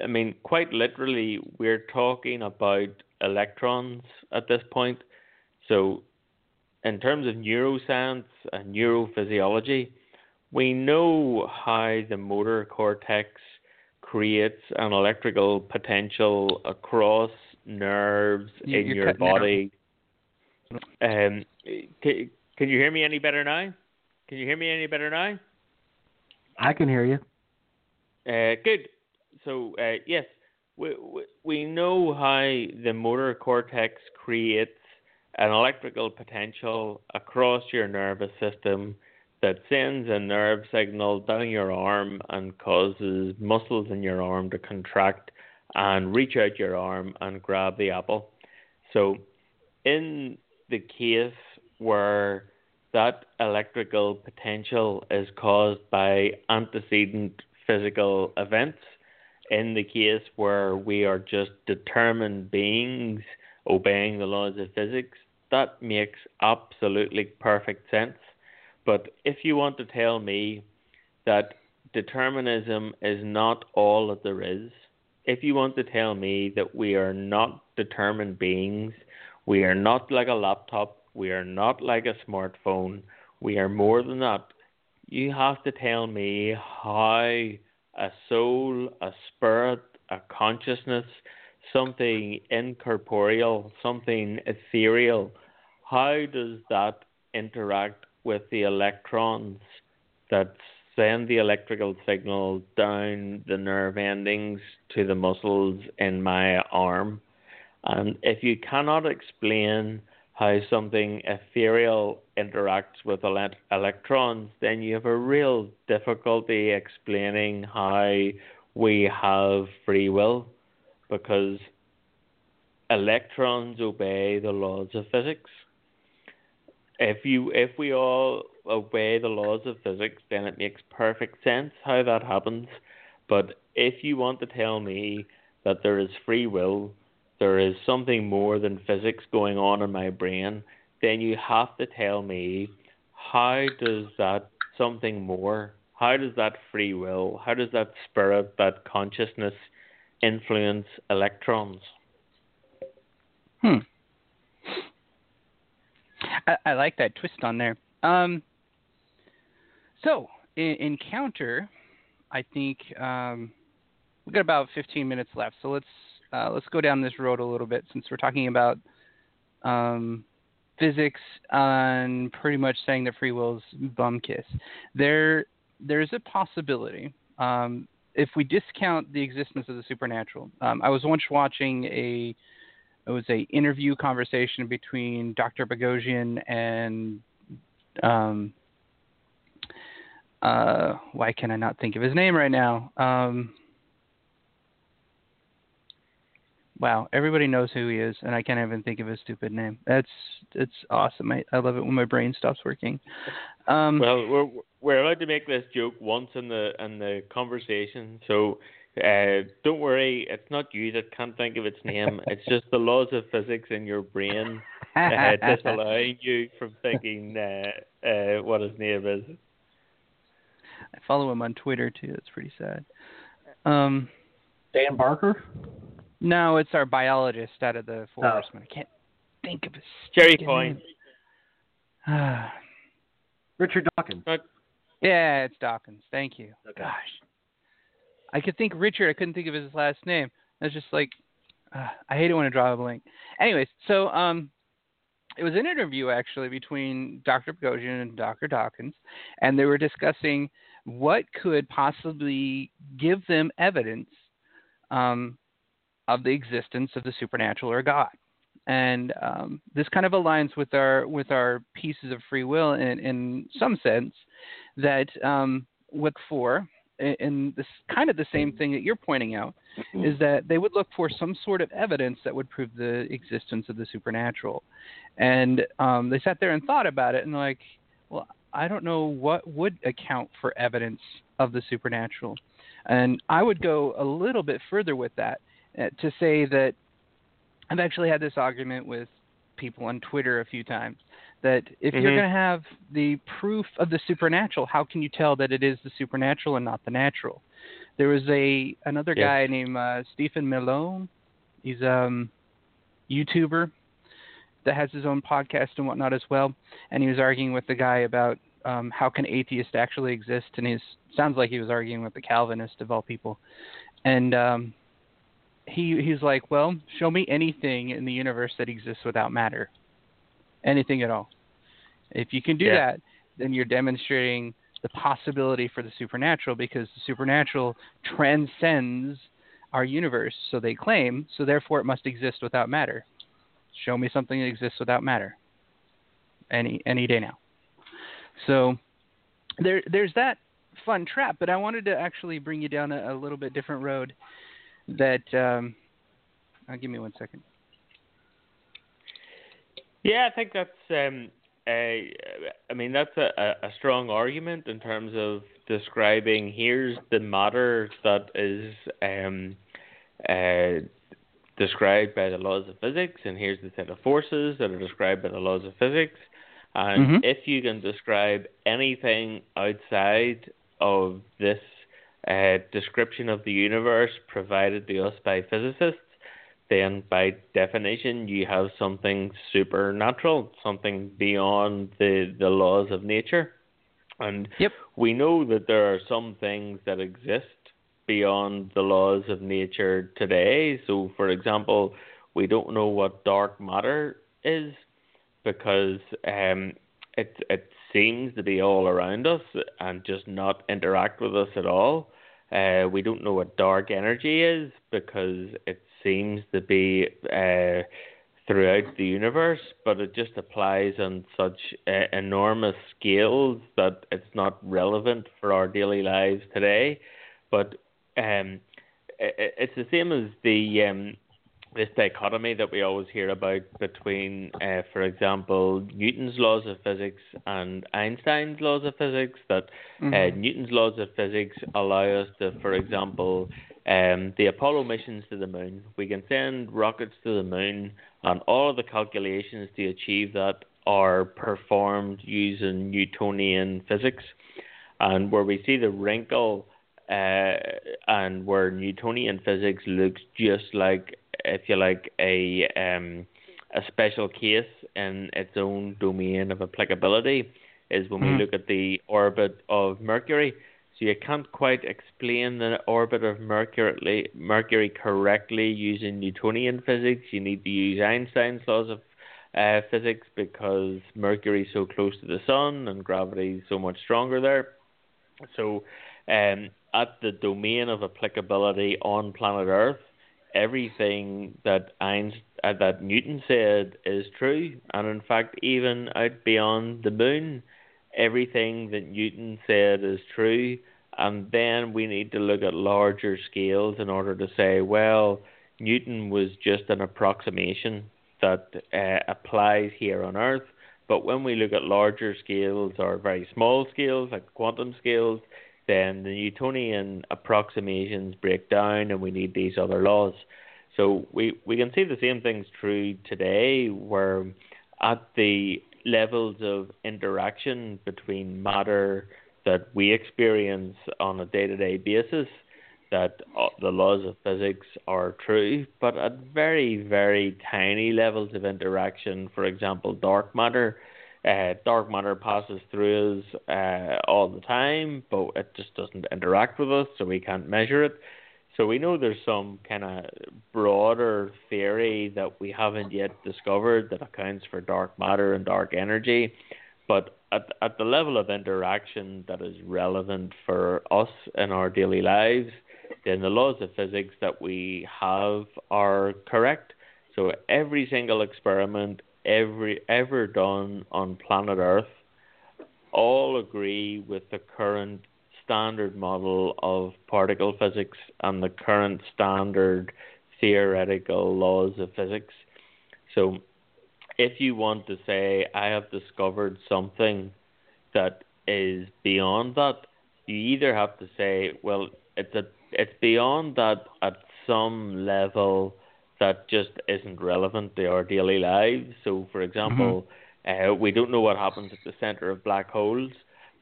I mean, quite literally, we're talking about electrons at this point. So, in terms of neuroscience and neurophysiology, we know how the motor cortex creates an electrical potential across nerves You- in your body. Um, can, can you hear me any better now? Can you hear me any better now? I can hear you. Uh, good. So uh, yes, we, we we know how the motor cortex creates an electrical potential across your nervous system that sends a nerve signal down your arm and causes muscles in your arm to contract and reach out your arm and grab the apple. So, in the case where that electrical potential is caused by antecedent physical events, in the case where we are just determined beings obeying the laws of physics, that makes absolutely perfect sense. But if you want to tell me that determinism is not all that there is, if you want to tell me that we are not determined beings, we are not like a laptop, we are not like a smartphone, we are more than that, you have to tell me how a soul, a spirit, a consciousness, something incorporeal, something ethereal, how does that interact with the electrons that send the electrical signal down the nerve endings to the muscles in my arm? And if you cannot explain how something ethereal interacts with ele- electrons, then you have a real difficulty explaining how we have free will because electrons obey the laws of physics. If you if we all obey the laws of physics, then it makes perfect sense how that happens. But if you want to tell me that there is free will, there is something more than physics going on in my brain, then you have to tell me how does that something more, how does that free will, how does that spirit, that consciousness influence electrons? Hmm. I, I like that twist on there. Um, so, in, counter, I think um, we've got about 15 minutes left. So let's uh, let's go down this road a little bit since we're talking about um, physics and pretty much saying that free will is bum kiss. There, there's a possibility. Um, if we discount the existence of the supernatural, um, I was once watching a it was a interview conversation between Dr. Boghossian and um, uh, why can I not think of his name right now? Um, wow, everybody knows who he is, and I can't even think of his stupid name. That's it's awesome. I, I love it when my brain stops working. Um, well, we're we're allowed to make this joke once in the in the conversation, so uh, don't worry, it's not you that can't think of its name. it's just the laws of physics in your brain uh, disallowing you from thinking uh, uh, what his name is. I follow him on Twitter too. It's pretty sad. Um, Dan Barker. No, it's our biologist out of the Four oh. Horsemen. I can't think of his Jerry Coyne. Richard Dawkins. yeah, it's Dawkins. Thank you. Okay. Gosh. I could think Richard. I couldn't think of his last name. It's just like uh, I hate it when I draw a blank. Anyways, so um, it was an interview actually between Dr. Boghossian and Dr. Dawkins, and they were discussing what could possibly give them evidence um, of the existence of the supernatural or God. And um, this kind of aligns with our with our pieces of free will in, in some sense that um, look for and this kind of the same thing that you're pointing out mm-hmm. is that they would look for some sort of evidence that would prove the existence of the supernatural and um, they sat there and thought about it and like well i don't know what would account for evidence of the supernatural and i would go a little bit further with that to say that i've actually had this argument with people on twitter a few times that if mm-hmm. you're going to have the proof of the supernatural, how can you tell that it is the supernatural and not the natural? There was a another yes. guy named uh, Stephen Malone. He's a um, YouTuber that has his own podcast and whatnot as well. And he was arguing with the guy about um, how can atheists actually exist, and he sounds like he was arguing with the Calvinist of all people. And um, he he's like, well, show me anything in the universe that exists without matter anything at all. If you can do yeah. that, then you're demonstrating the possibility for the supernatural because the supernatural transcends our universe, so they claim, so therefore it must exist without matter. Show me something that exists without matter. Any any day now. So there there's that fun trap, but I wanted to actually bring you down a, a little bit different road that um uh, give me one second. Yeah, I think that's um a, I mean that's a, a strong argument in terms of describing here's the matter that is um uh described by the laws of physics and here's the set of forces that are described by the laws of physics and Mhm. if you can describe anything outside of this uh, description of the universe provided to us by physicists, then by definition you have something supernatural, something beyond the, the laws of nature. And Yep. we know that there are some things that exist beyond the laws of nature today. So, for example, we don't know what dark matter is because um, it it seems to be all around us and just not interact with us at all. Uh, we don't know what dark energy is because it seems to be uh, throughout the universe, but it just applies on such uh, enormous scales that it's not relevant for our daily lives today. But um, it's the same as the um, this dichotomy that we always hear about between, uh, for example, Newton's laws of physics and Einstein's laws of physics. That uh, Mhm. Newton's laws of physics allow us to, for example, um, the Apollo missions to the moon. We can send rockets to the moon, and all of the calculations to achieve that are performed using Newtonian physics. And where we see the wrinkle, uh, and where Newtonian physics looks just like, if you like, a um, a special case in its own domain of applicability, is when Mhm. we look at the orbit of Mercury. So you can't quite explain the orbit of Mercury Mercury correctly using Newtonian physics. You need to use Einstein's laws of uh, physics because Mercury is so close to the sun and gravity is so much stronger there. So, um, at the domain of applicability on planet Earth, everything that Einstein, uh, that Newton said is true, and in fact, even out beyond the moon, everything that Newton said is true. And then we need to look at larger scales in order to say, well, Newton was just an approximation that uh, applies here on Earth. But when we look at larger scales or very small scales, like quantum scales, then the Newtonian approximations break down and we need these other laws. So we, we can see the same things true today, where at the levels of interaction between matter that we experience on a day to day basis, that uh, the laws of physics are true, but at very, very tiny levels of interaction, for example, dark matter. Uh, dark matter passes through us uh, all the time, but it just doesn't interact with us, so we can't measure it. So we know there's some kind of broader theory that we haven't yet discovered that accounts for dark matter and dark energy, but at at the level of interaction that is relevant for us in our daily lives, then the laws of physics that we have are correct. So every single experiment every ever done on planet Earth all agree with the current standard model of particle physics and the current standard theoretical laws of physics. So if you want to say I have discovered something that is beyond that, you either have to say, well, it's a it's beyond that at some level that just isn't relevant to our daily lives. So, for example, uh, we don't know what happens at the center of black holes,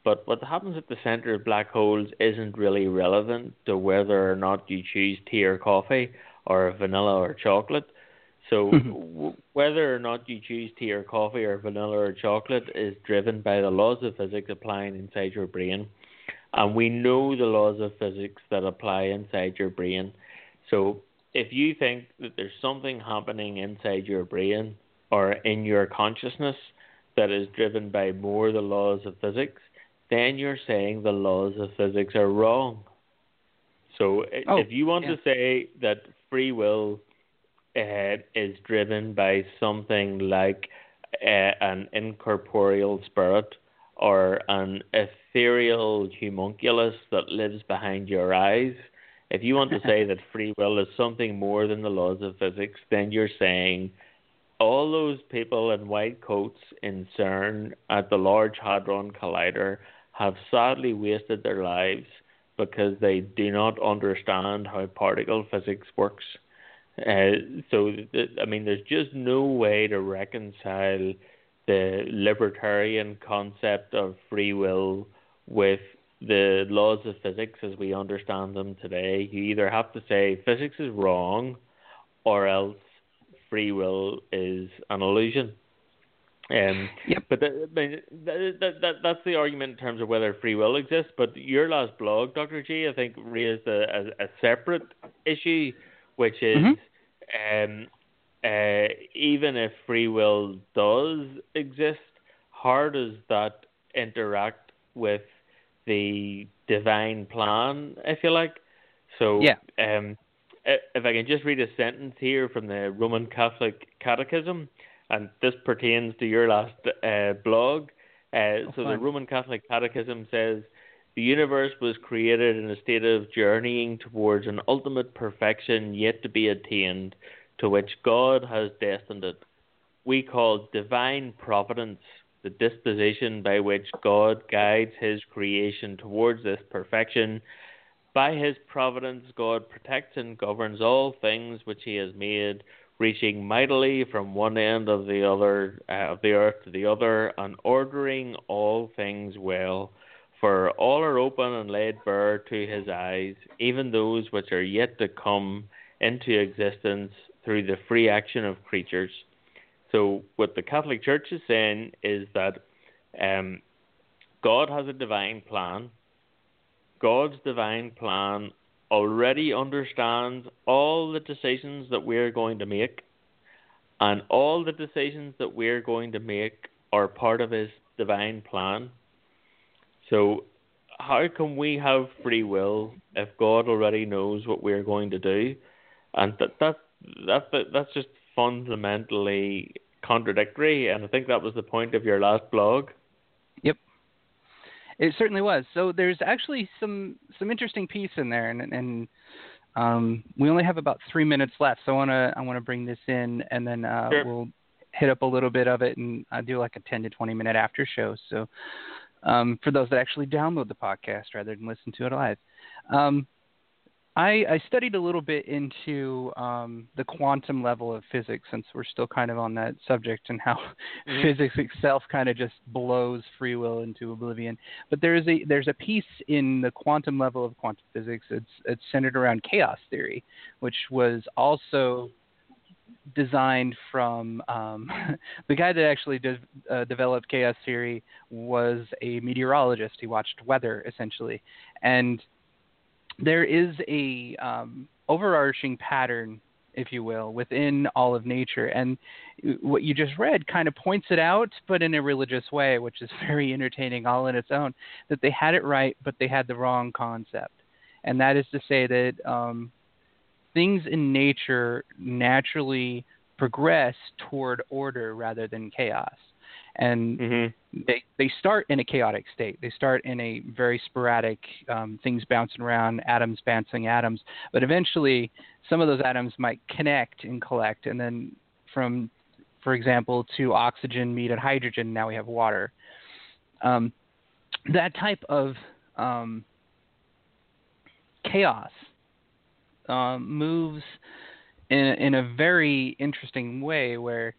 but what happens at the center of black holes isn't really relevant to whether or not you choose tea or coffee or vanilla or chocolate. So, w- whether or not you choose tea or coffee or vanilla or chocolate is driven by the laws of physics applying inside your brain. And we know the laws of physics that apply inside your brain. So, if you think that there's something happening inside your brain or in your consciousness that is driven by more the laws of physics, then you're saying the laws of physics are wrong. So oh, if you want yeah. to say that free will uh, is driven by something like uh, an incorporeal spirit or an ethereal homunculus that lives behind your eyes, if you want to say that free will is something more than the laws of physics, then you're saying all those people in white coats in CERN at the Large Hadron Collider have sadly wasted their lives because they do not understand how particle physics works. Uh, so, th- I mean, there's just no way to reconcile the libertarian concept of free will with the laws of physics as we understand them today. You either have to say physics is wrong or else free will is an illusion. Um, Yep. But that, that, that, that, that's the argument in terms of whether free will exists. But your last blog, Dr. G, I think raised a, a, a separate issue, which is Mhm. um, uh, even if free will does exist, how does that interact with the divine plan, if you like? So, Yeah. um, if I can just read a sentence here from the Roman Catholic Catechism, and this pertains to your last uh, blog. Uh, Oh, so, the. Roman Catholic Catechism says, the universe was created in a state of journeying towards an ultimate perfection yet to be attained, to which God has destined it. We call divine providence the disposition by which God guides his creation towards this perfection. By his providence, God protects and governs all things which he has made, reaching mightily from one end of the other uh, of the earth to the other, and ordering all things well. For all are open and laid bare to his eyes, even those which are yet to come into existence through the free action of creatures. So, what the Catholic Church is saying is that um, God has a divine plan. God's divine plan already understands all the decisions that we're going to make, and all the decisions that we're going to make are part of His divine plan. So, how can we have free will if God already knows what we're going to do? And that that that, that that's just fundamentally contradictory. And I think that was the point of your last blog. Yep, it certainly was. So there's actually some some interesting piece in there, and and um, we only have about three minutes left. So I wanna I wanna bring this in, and then uh, Sure. we'll hit up a little bit of it, and I do like a 10 to 20 minute after show. So um, for those that actually download the podcast rather than listen to it live. Um, I, I studied a little bit into um, the quantum level of physics, since we're still kind of on that subject, and how Mhm. physics itself kind of just blows free will into oblivion. But there's a there's a piece in the quantum level of quantum physics. It's it's centered around chaos theory, which was also designed from um, the guy that actually de- uh, developed chaos theory was a meteorologist. He watched weather essentially, and there is a um, overarching pattern, if you will, within all of nature, and what you just read kind of points it out, but in a religious way, which is very entertaining all in its own. That they had it right, but they had the wrong concept, and that is to say that um, things in nature naturally progress toward order rather than chaos. And Mm-hmm. they they start in a chaotic state. They start in a very sporadic um, things bouncing around, atoms bouncing atoms. But eventually, some of those atoms might connect and collect, and then from, for example, to oxygen meet at hydrogen. Now we have water. Um, that type of um, chaos um, moves in in a very interesting way where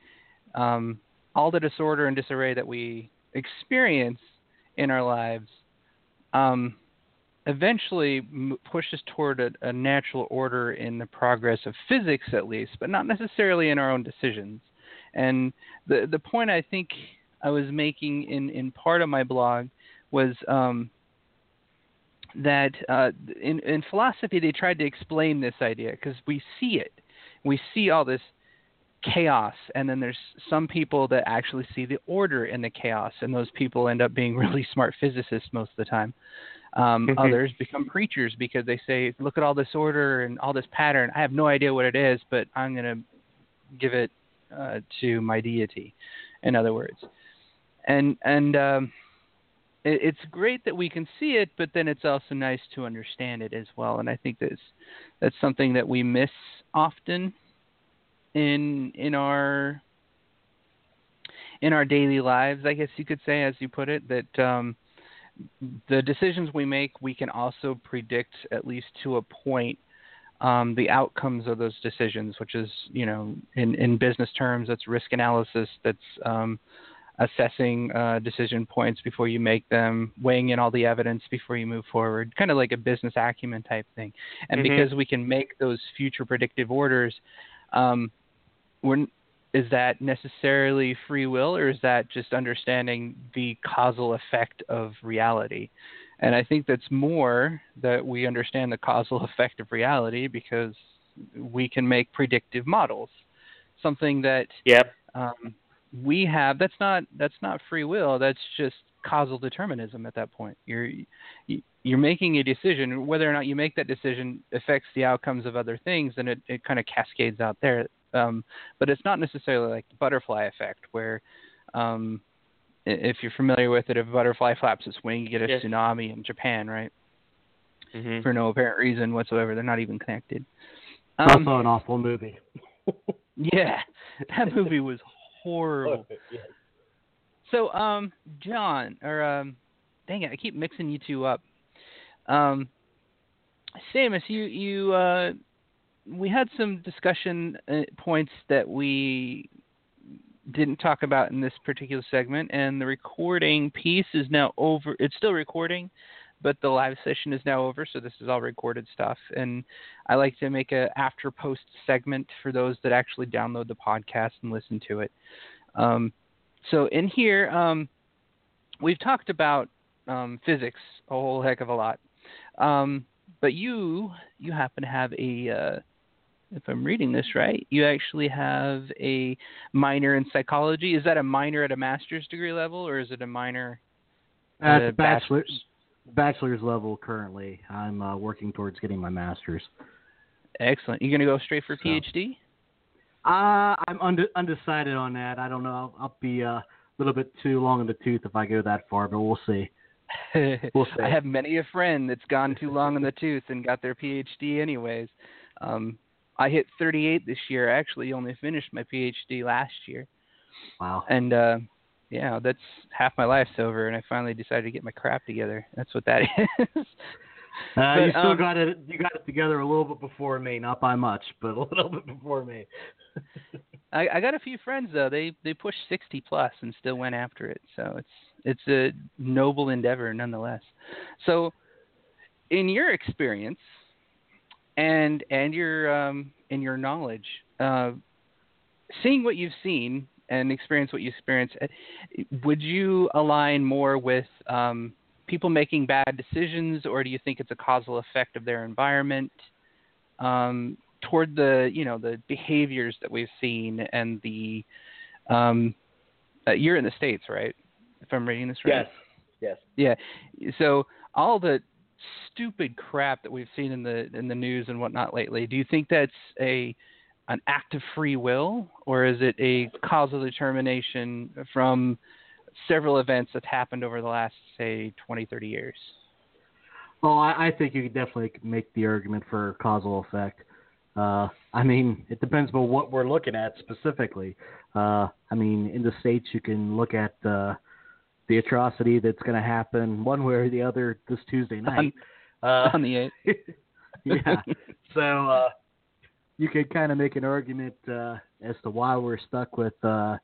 um, all the disorder and disarray that we experience in our lives um, eventually m- pushes toward a, a natural order in the progress of physics, at least, but not necessarily in our own decisions. And the the point I think I was making in in part of my blog was um, that uh, in in philosophy they tried to explain this idea because we see it, we see all this chaos and then there's some people that actually see the order in the chaos and those people end up being really smart physicists most of the time. Um, Mhm. others become preachers because they say look at all this order and all this pattern. I have no idea what it is but i'm going to give it uh, to my deity in other words. And and um, it, it's great that we can see it but then it's also nice to understand it as well and i think that's that's something that we miss often in in our in our daily lives, I guess you could say, as you put it, that um, the decisions we make, we can also predict at least to a point um, the outcomes of those decisions, which is, you know, in, in business terms, that's risk analysis, that's um, assessing uh, decision points before you make them, weighing in all the evidence before you move forward, kind of like a business acumen type thing. And Mhm. because we can make those future predictive orders, um, we're, is that necessarily free will or is that just understanding the causal effect of reality? And I think that's more that we understand the causal effect of reality because we can make predictive models. Something that Yep. um, we have that's not that's not free will. That's just causal determinism at that point. You're you- you're making a decision. Whether or not you make that decision affects the outcomes of other things, and it, it kind of cascades out there. Um, but it's not necessarily like the butterfly effect, where um, if you're familiar with it, if a butterfly flaps its wing, you get a Yes. tsunami in Japan, right? hmm For no apparent reason whatsoever. They're not even connected. It's Um, also an awful movie. yeah, that movie was horrible. So, um, John, or um, dang it, I keep mixing you two up. Um, Seamus, you you uh, we had some discussion uh, points that we didn't talk about in this particular segment, and the recording piece is now over. It's still recording, but the live session is now over, so this is all recorded stuff. And I like to make a after post segment for those that actually download the podcast and listen to it. Um, so in here, um, we've talked about um, physics a whole heck of a lot, um, but you you happen to have a uh, if I'm reading this right, you actually have a minor in psychology. Is that a minor at a master's degree level, or is it a minor at a bachelor's, bachelor's? bachelor's level currently. I'm uh, working towards getting my master's. Excellent. You gonna go straight for So. PhD? Uh, I'm unde- undecided on that. I don't know. I'll, I'll be uh, a little bit too long in the tooth if I go that far, but we'll see. We'll see. I have many a friend that's gone too long in the tooth and got their PhD anyways. Um, I hit 38 this year. I actually only finished my PhD last year, Wow. and uh, yeah, that's half my life's over. And I finally decided to get my crap together. That's what that is. Uh, But, you still um, got it. You got it together a little bit before me, not by much, but a little bit before me. I, I got a few friends though. They they pushed 60 plus and still went after it. So it's it's a noble endeavor nonetheless. So, in your experience, and and your um, in your knowledge, uh, seeing what you've seen and experience what you experience, uh, would you align more with um, people making bad decisions, or do you think it's a causal effect of their environment? Um, toward the you know the behaviors that we've seen and the um uh, you're in the states right if i'm reading this right Yes. Yes. yeah so all the stupid crap that we've seen in the in the news and whatnot lately do you think that's a an act of free will or is it a causal determination from several events that happened over the last say 20 30 years Well, I, I think you could definitely make the argument for causal effect. Uh, I mean, it depends on what we're looking at specifically. Uh, I mean, in the states, you can look at uh, the atrocity that's going to happen one way or the other this Tuesday night. Uh, on the 8th yeah. So uh, you could kind of make an argument uh, as to why we're stuck with uh,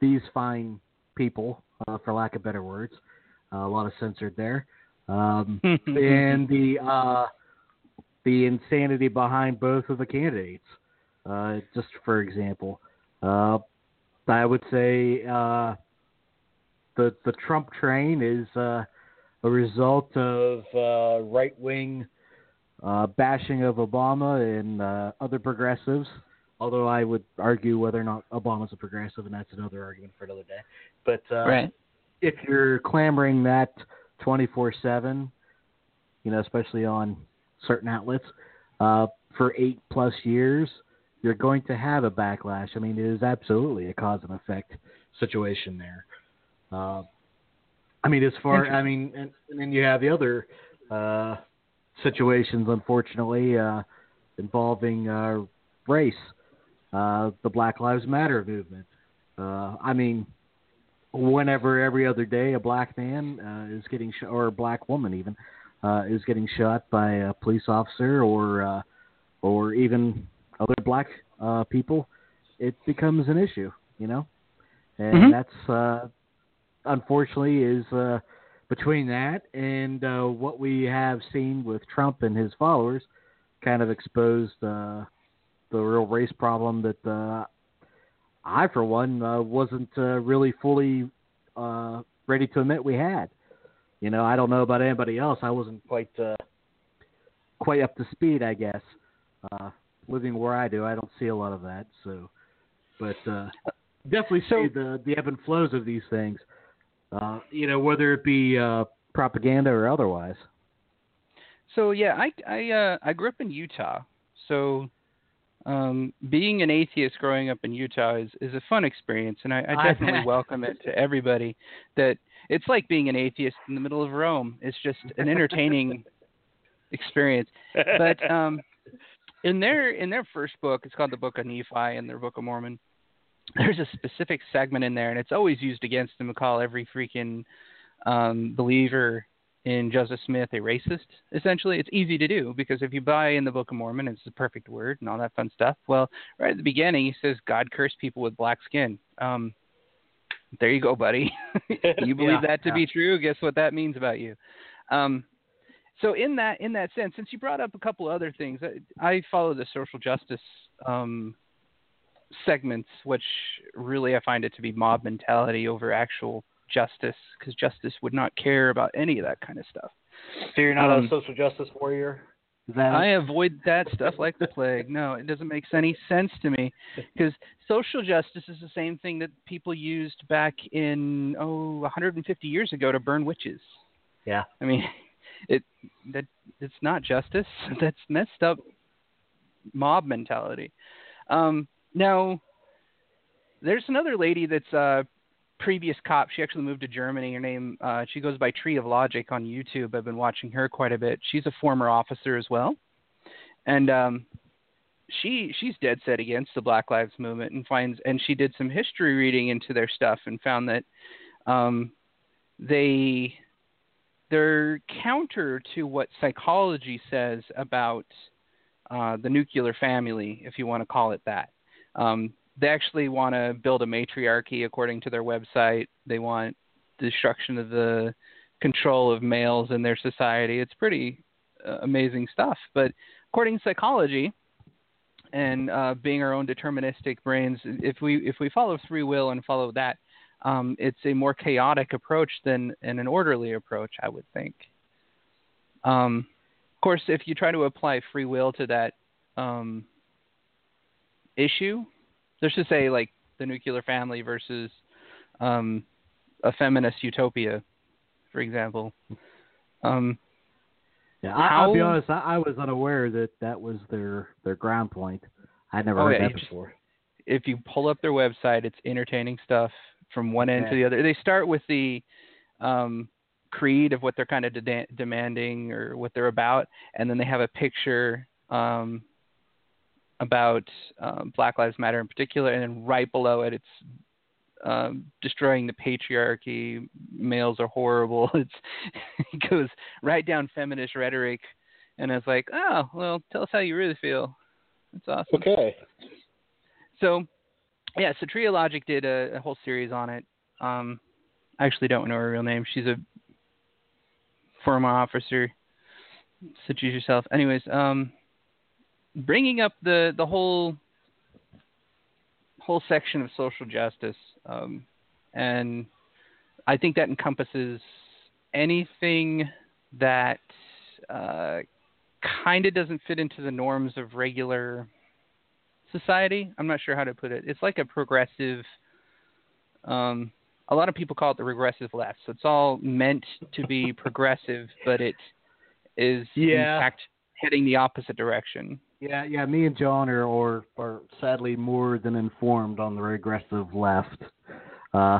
these fine people, uh, for lack of better words. Uh, a lot of censored there. Um, and the uh, the insanity behind both of the candidates. Uh, just for example, uh, I would say uh, the the Trump train is uh, a result of uh, right wing uh, bashing of Obama and uh, other progressives although I would argue whether or not Obama's a progressive, and that's another argument for another day. But uh, right. if you're clamoring that 24/7, you know, especially on certain outlets, uh, for eight plus years, you're going to have a backlash. I mean, it is absolutely a cause and effect situation there. Uh, I mean, as far, I mean, and, and then you have the other uh, situations, unfortunately, uh, involving uh, race, uh, the Black Lives Matter movement. Uh, I mean, whenever every other day a black man uh, is getting shot, or a black woman even uh, is getting shot by a police officer, or uh, or even other black uh, people, it becomes an issue, you know, and Mhm. that's uh, unfortunately is uh, between that and uh, what we have seen with Trump and his followers, kind of exposed uh, the real race problem that uh, I, for one, uh, wasn't uh, really fully uh, ready to admit we had. You know, I don't know about anybody else. I wasn't quite uh, quite up to speed, I guess. Uh, living where I do, I don't see a lot of that. So, but uh, definitely So- see the the ebb and flows of these things. Uh, you know, whether it be uh, propaganda or otherwise. So yeah, I I uh, I grew up in Utah. So um, being an atheist growing up in Utah is, is a fun experience, and I, I definitely welcome it to everybody. That it's like being an atheist in the middle of Rome. It's just an entertaining experience. But um, in their in their first book, it's called the Book of Nephi and their Book of Mormon. There's a specific segment in there, and it's always used against them to call every freaking um, believer in Joseph Smith a racist. Essentially, it's easy to do because if you buy in the Book of Mormon, it's the perfect word and all that fun stuff. Well, right at the beginning, he says God cursed people with black skin. Um, there you go, buddy. you believe Yeah, that to yeah. be true? Guess what that means about you? Um, so in that in that sense, since you brought up a couple other things, I, I follow the social justice um, segments, which really I find it to be mob mentality over actual justice, because justice would not care about any of that kind of stuff. So you're not a Um, social justice warrior. Is that I avoid that stuff like the plague. No, it doesn't make any sense to me because social justice is the same thing that people used back in oh 150 years ago to burn witches. yeah. I mean, it that it's not justice. That's messed up mob mentality. Um, now, there's another lady that's a previous cop. She actually moved to Germany. Her name uh, she goes by Tree of Logic on YouTube. I've been watching her quite a bit. She's a former officer as well, and um, she she's dead set against the Black Lives Movement and finds and she did some history reading into their stuff and found that um, they they're counter to what psychology says about uh, the nuclear family, if you want to call it that. Um, they actually want to build a matriarchy according to their website. They want destruction of the control of males in their society. It's pretty uh, amazing stuff. But according to psychology, and uh, being our own deterministic brains, if we if we follow free will and follow that, um, it's a more chaotic approach than an orderly approach, I would think. Um, of course, if you try to apply free will to that um, issue, let's just say like the nuclear family versus um, a feminist utopia, for example. Um, Yeah, I, I'll be honest. I, I was unaware that that was their their ground point. I'd never Oh, heard yeah, that you just- before. if you pull up their website, it's entertaining stuff from one end to the other. They start with the um, creed of what they're kind of de- demanding or what they're about, and then they have a picture um, about um, Black Lives Matter in particular, and then right below it, it's um, destroying the patriarchy. Males are horrible. It's it goes right down feminist rhetoric, and it's like, oh well, tell us how you really feel. That's awesome. Okay. So, yeah, so Tria Logic did a, a whole series on it. Um, I actually don't know her real name. She's a former officer, such as yourself. Anyways, um, bringing up the the whole whole section of social justice, um, and I think that encompasses anything that uh, kind of doesn't fit into the norms of regular society. I'm not sure how to put it. It's like a progressive. Um, a lot of people call it the regressive left. So it's all meant to be progressive, but it is Yeah. in fact heading the opposite direction. Yeah, yeah. Me and John are, are, are sadly more than informed on the regressive left. Uh,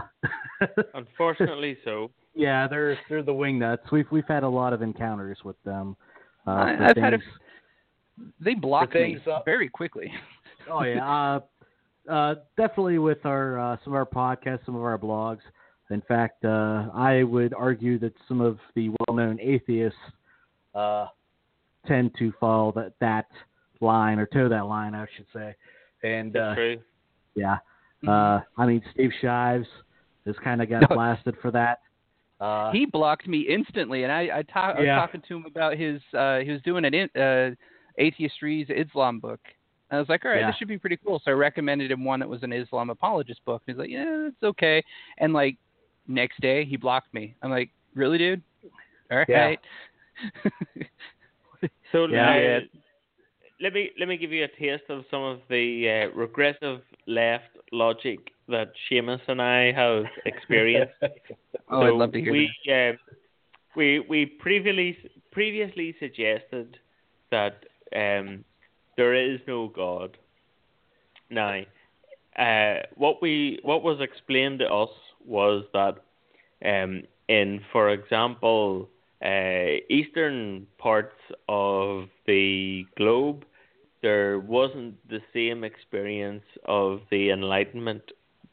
Unfortunately, so. yeah, they're they're the wing nuts. We've we've had a lot of encounters with them. Uh, I, I've had a things- They blocked me things up- very quickly. Oh yeah, uh, uh, definitely with our uh, some of our podcasts, some of our blogs. In fact, uh, I would argue that some of the well-known atheists uh, tend to follow that that line or toe that line, I should say. And uh, true. yeah, Mm-hmm. uh, I mean Steve Shives has kind of got No. blasted for that. Uh, he blocked me instantly, and I, I, ta- I was Yeah. talking to him about his. Uh, he was doing an uh, Atheist Reads Islam book. And I was like, all right, Yeah. this should be pretty cool. So I recommended him one that was an Islam apologist book. And He's like, yeah, it's okay. And like next day, he blocked me. I'm like, really, dude? All right. Yeah. So Yeah. Let me let me give you a taste of some of the uh, regressive left logic that Seamus and I have experienced. oh, So I'd love to hear we, that. uh, we we previously previously suggested that um, there is no God. Now, uh, what we what was explained to us was that um, in, for example, uh, eastern parts of the globe, there wasn't the same experience of the Enlightenment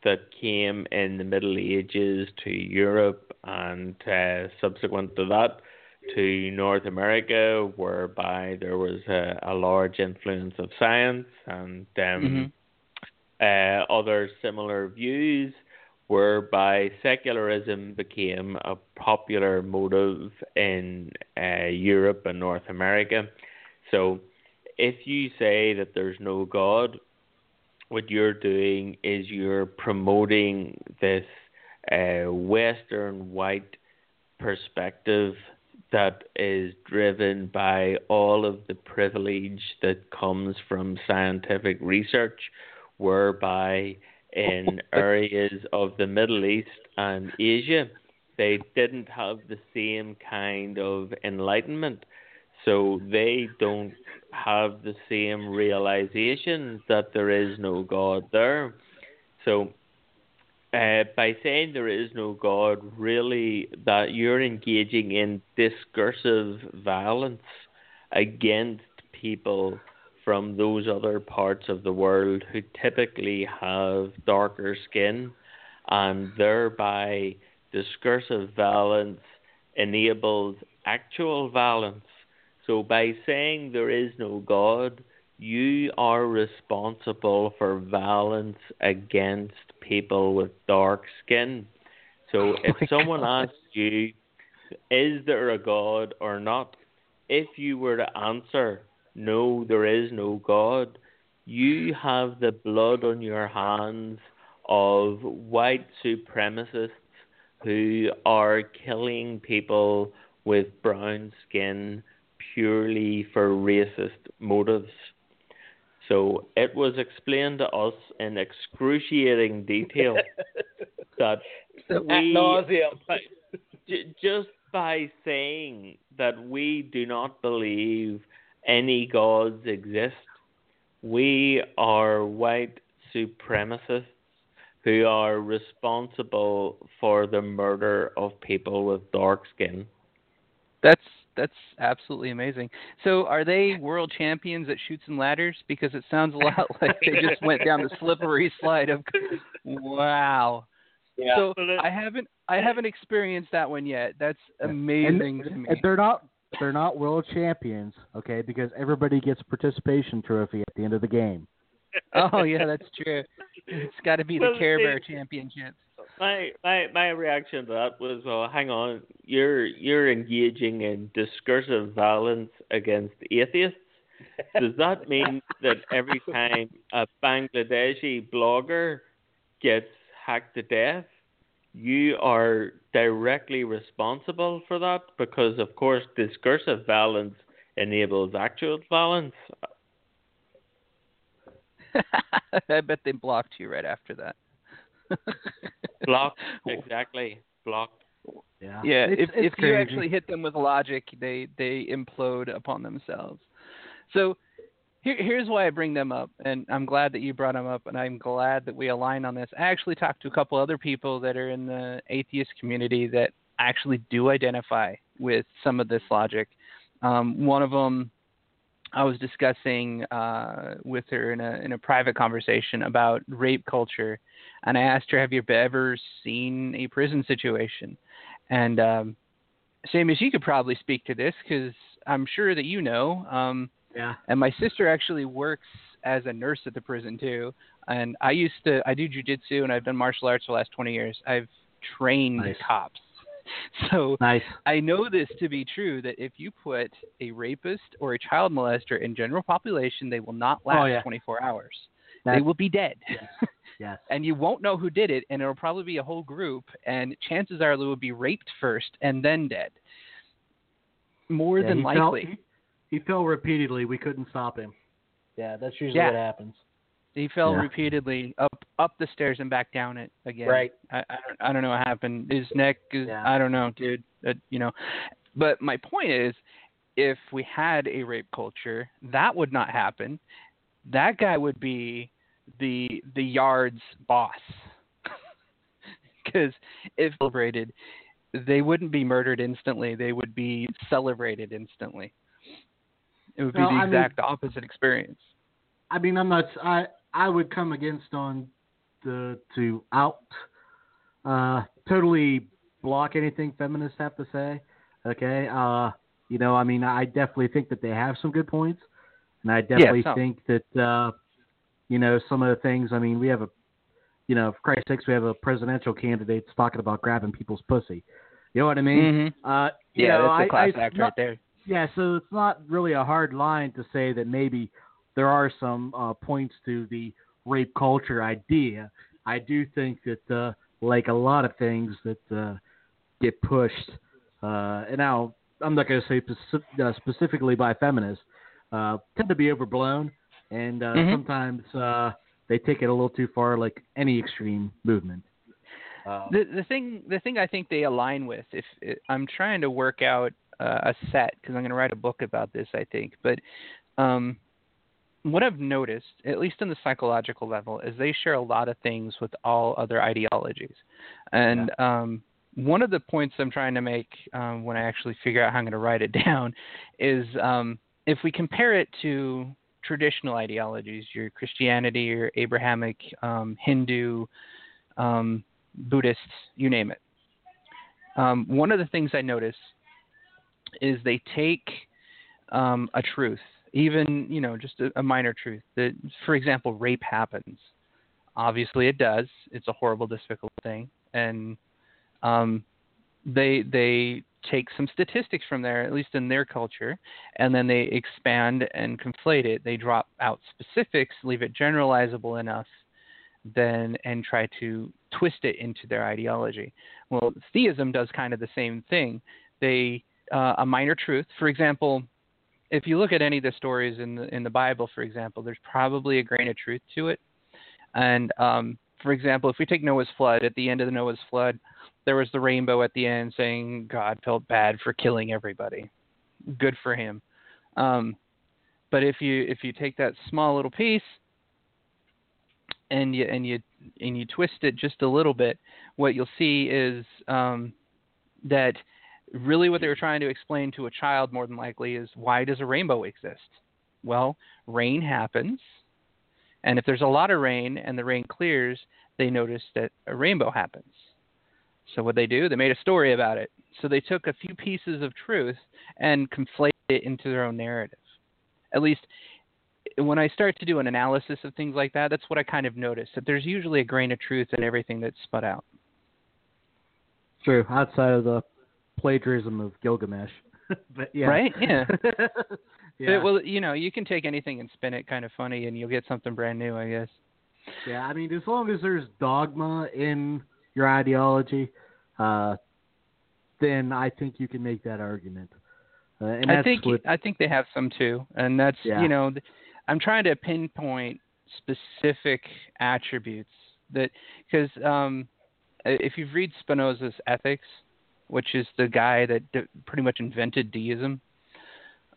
that came in the Middle Ages to Europe and uh, subsequent to that to North America, whereby there was a, a large influence of science and um, uh, other similar views, whereby secularism became a popular motive in uh, Europe and North America. So, if you say that there's no God, what you're doing is you're promoting this uh, Western white perspective that is driven by all of the privilege that comes from scientific research, whereby in areas of the Middle East and Asia, they didn't have the same kind of enlightenment. So they don't have the same realization that there is no God there. So uh, by saying there is no God, really that you're engaging in discursive violence against people from those other parts of the world who typically have darker skin, and thereby discursive violence enables actual violence. So by saying there is no God, you are responsible for violence against people with dark skin. So oh if someone God. asks you, is there a God or not? If you were to answer, no, there is no God, you have the blood on your hands of white supremacists who are killing people with brown skin purely for racist motives. So it was explained to us in excruciating detail that Ad we nauseum. by, j- just by saying that we do not believe any gods exist, we are white supremacists who are responsible for the murder of people with dark skin. That's that's absolutely amazing. So, are they world champions at shoots and ladders? Because it sounds a lot like they just went down the slippery slide of. Wow. Yeah. So I haven't I haven't experienced that one yet. That's amazing and, to me. and they're not they're not world champions, okay? Because everybody gets a participation trophy at the end of the game. Oh yeah, that's true. It's got to be the Well, Care Bear Championships. My my my reaction to that was well hang on you're you're engaging in discursive violence against atheists? Does that mean that every time a bangladeshi blogger gets hacked to death you are directly responsible for that? Because of course discursive violence enables actual violence. I bet they blocked you right after that. Blocked, exactly. Blocked. Yeah. Yeah, It's- if it's if you actually hit them with logic, they they implode upon themselves. So here, here's why I bring them up, and I'm glad that you brought them up, and I'm glad that we align on this. I actually talked to a couple other people that are in the atheist community that actually do identify with some of this logic. Um, one of them, I was discussing uh, with her in a in a private conversation about rape culture, and I asked her, "Have you ever seen a prison situation?" And um, Seamus you could probably speak to this because I'm sure that you know. Um, Yeah. and my sister actually works as a nurse at the prison too. And I used to I do jujitsu and I've done martial arts for the last 20 years. I've trained Nice. cops. So Nice. I know this to be true that if you put a rapist or a child molester in general population, they will not oh, last Oh, yeah. 24 hours. they will be dead. Yes. and you won't know who did it, and it'll probably be a whole group, and chances are they will be raped first and then dead. More Yeah, than he fell- likely. he, he fell repeatedly. We couldn't stop him. Yeah, that's usually Yeah. what happens. He fell Yeah. repeatedly up up the stairs and back down it again. Right. I I don't, I don't know what happened. His neck is Yeah. I don't know, dude. Uh, you know. But my point is if we had a rape culture, that would not happen. That guy would be the the yard's boss. Cuz if celebrated, they wouldn't be murdered instantly. They would be celebrated instantly. It would be Well, the I mean- exact opposite experience. I mean, I'm not. I I would come against on the to out uh totally block anything feminists have to say. Okay. Uh, you know, I mean, I definitely think that they have some good points, and I definitely some. think that uh, you know, some of the things. I mean, we have a, you know, for Christ's sakes, we have a presidential candidate talking about grabbing people's pussy. You know what I mean? Mhm. Uh, you Yeah, know, that's I, a class I, act not- right there. yeah, so it's not really a hard line to say that maybe there are some uh, points to the rape culture idea. I do think that, uh, like a lot of things that uh, get pushed, uh, and now I'm not going to say uh, specifically by feminists, uh, tend to be overblown, and uh, Mhm. sometimes uh, they take it a little too far, like any extreme movement. Uh, The the thing the thing I think they align with if I'm trying to work out uh, a set because I'm going to write a book about this I think but um what I've noticed at least on the psychological level is they share a lot of things with all other ideologies and um one of the points I'm trying to make um, when I actually figure out how I'm going to write it down is um, if we compare it to traditional ideologies, your Christianity, your Abrahamic, um, Hindu, um, Buddhists, you name it. Um, one of the things I notice is they take um, a truth, even you know just a, a minor truth. That, for example, rape happens. Obviously, it does. It's a horrible, despicable thing, and um, they they take some statistics from there, at least in their culture, and then they expand and conflate it. They drop out specifics, leave it generalizable enough, then and try to twist it into their ideology. Well, theism does kind of the same thing. They uh, a minor truth, for example, if you look at any of the stories in the in the Bible, for example, there's probably a grain of truth to it. And um, for example, if we take Noah's flood, at the end of the Noah's flood, there was the rainbow at the end saying God felt bad for killing everybody. Good for him. Um, but if you if you take that small little piece and you and you and you twist it just a little bit, what you'll see is um, that really what they were trying to explain to a child more than likely is why does a rainbow exist? Well, rain happens, and if there's a lot of rain and the rain clears, they notice that a rainbow happens. So what they do, they made a story about it. So they took a few pieces of truth and conflated it into their own narrative. At least when I start to do an analysis of things like that, that's what I kind of notice that there's usually a grain of truth in everything that's sput out. True, outside of the plagiarism of Gilgamesh. but yeah. Right? Yeah. yeah. But, well, you know, you can take anything and spin it kind of funny, and you'll get something brand new, I guess. yeah, I mean, as long as there's dogma in your ideology, uh, then I think you can make that argument. Uh, and I think what, I think they have some too, and that's Yeah. you know, I'm trying to pinpoint specific attributes that because um, if you read Spinoza's Ethics, which is the guy that d- pretty much invented deism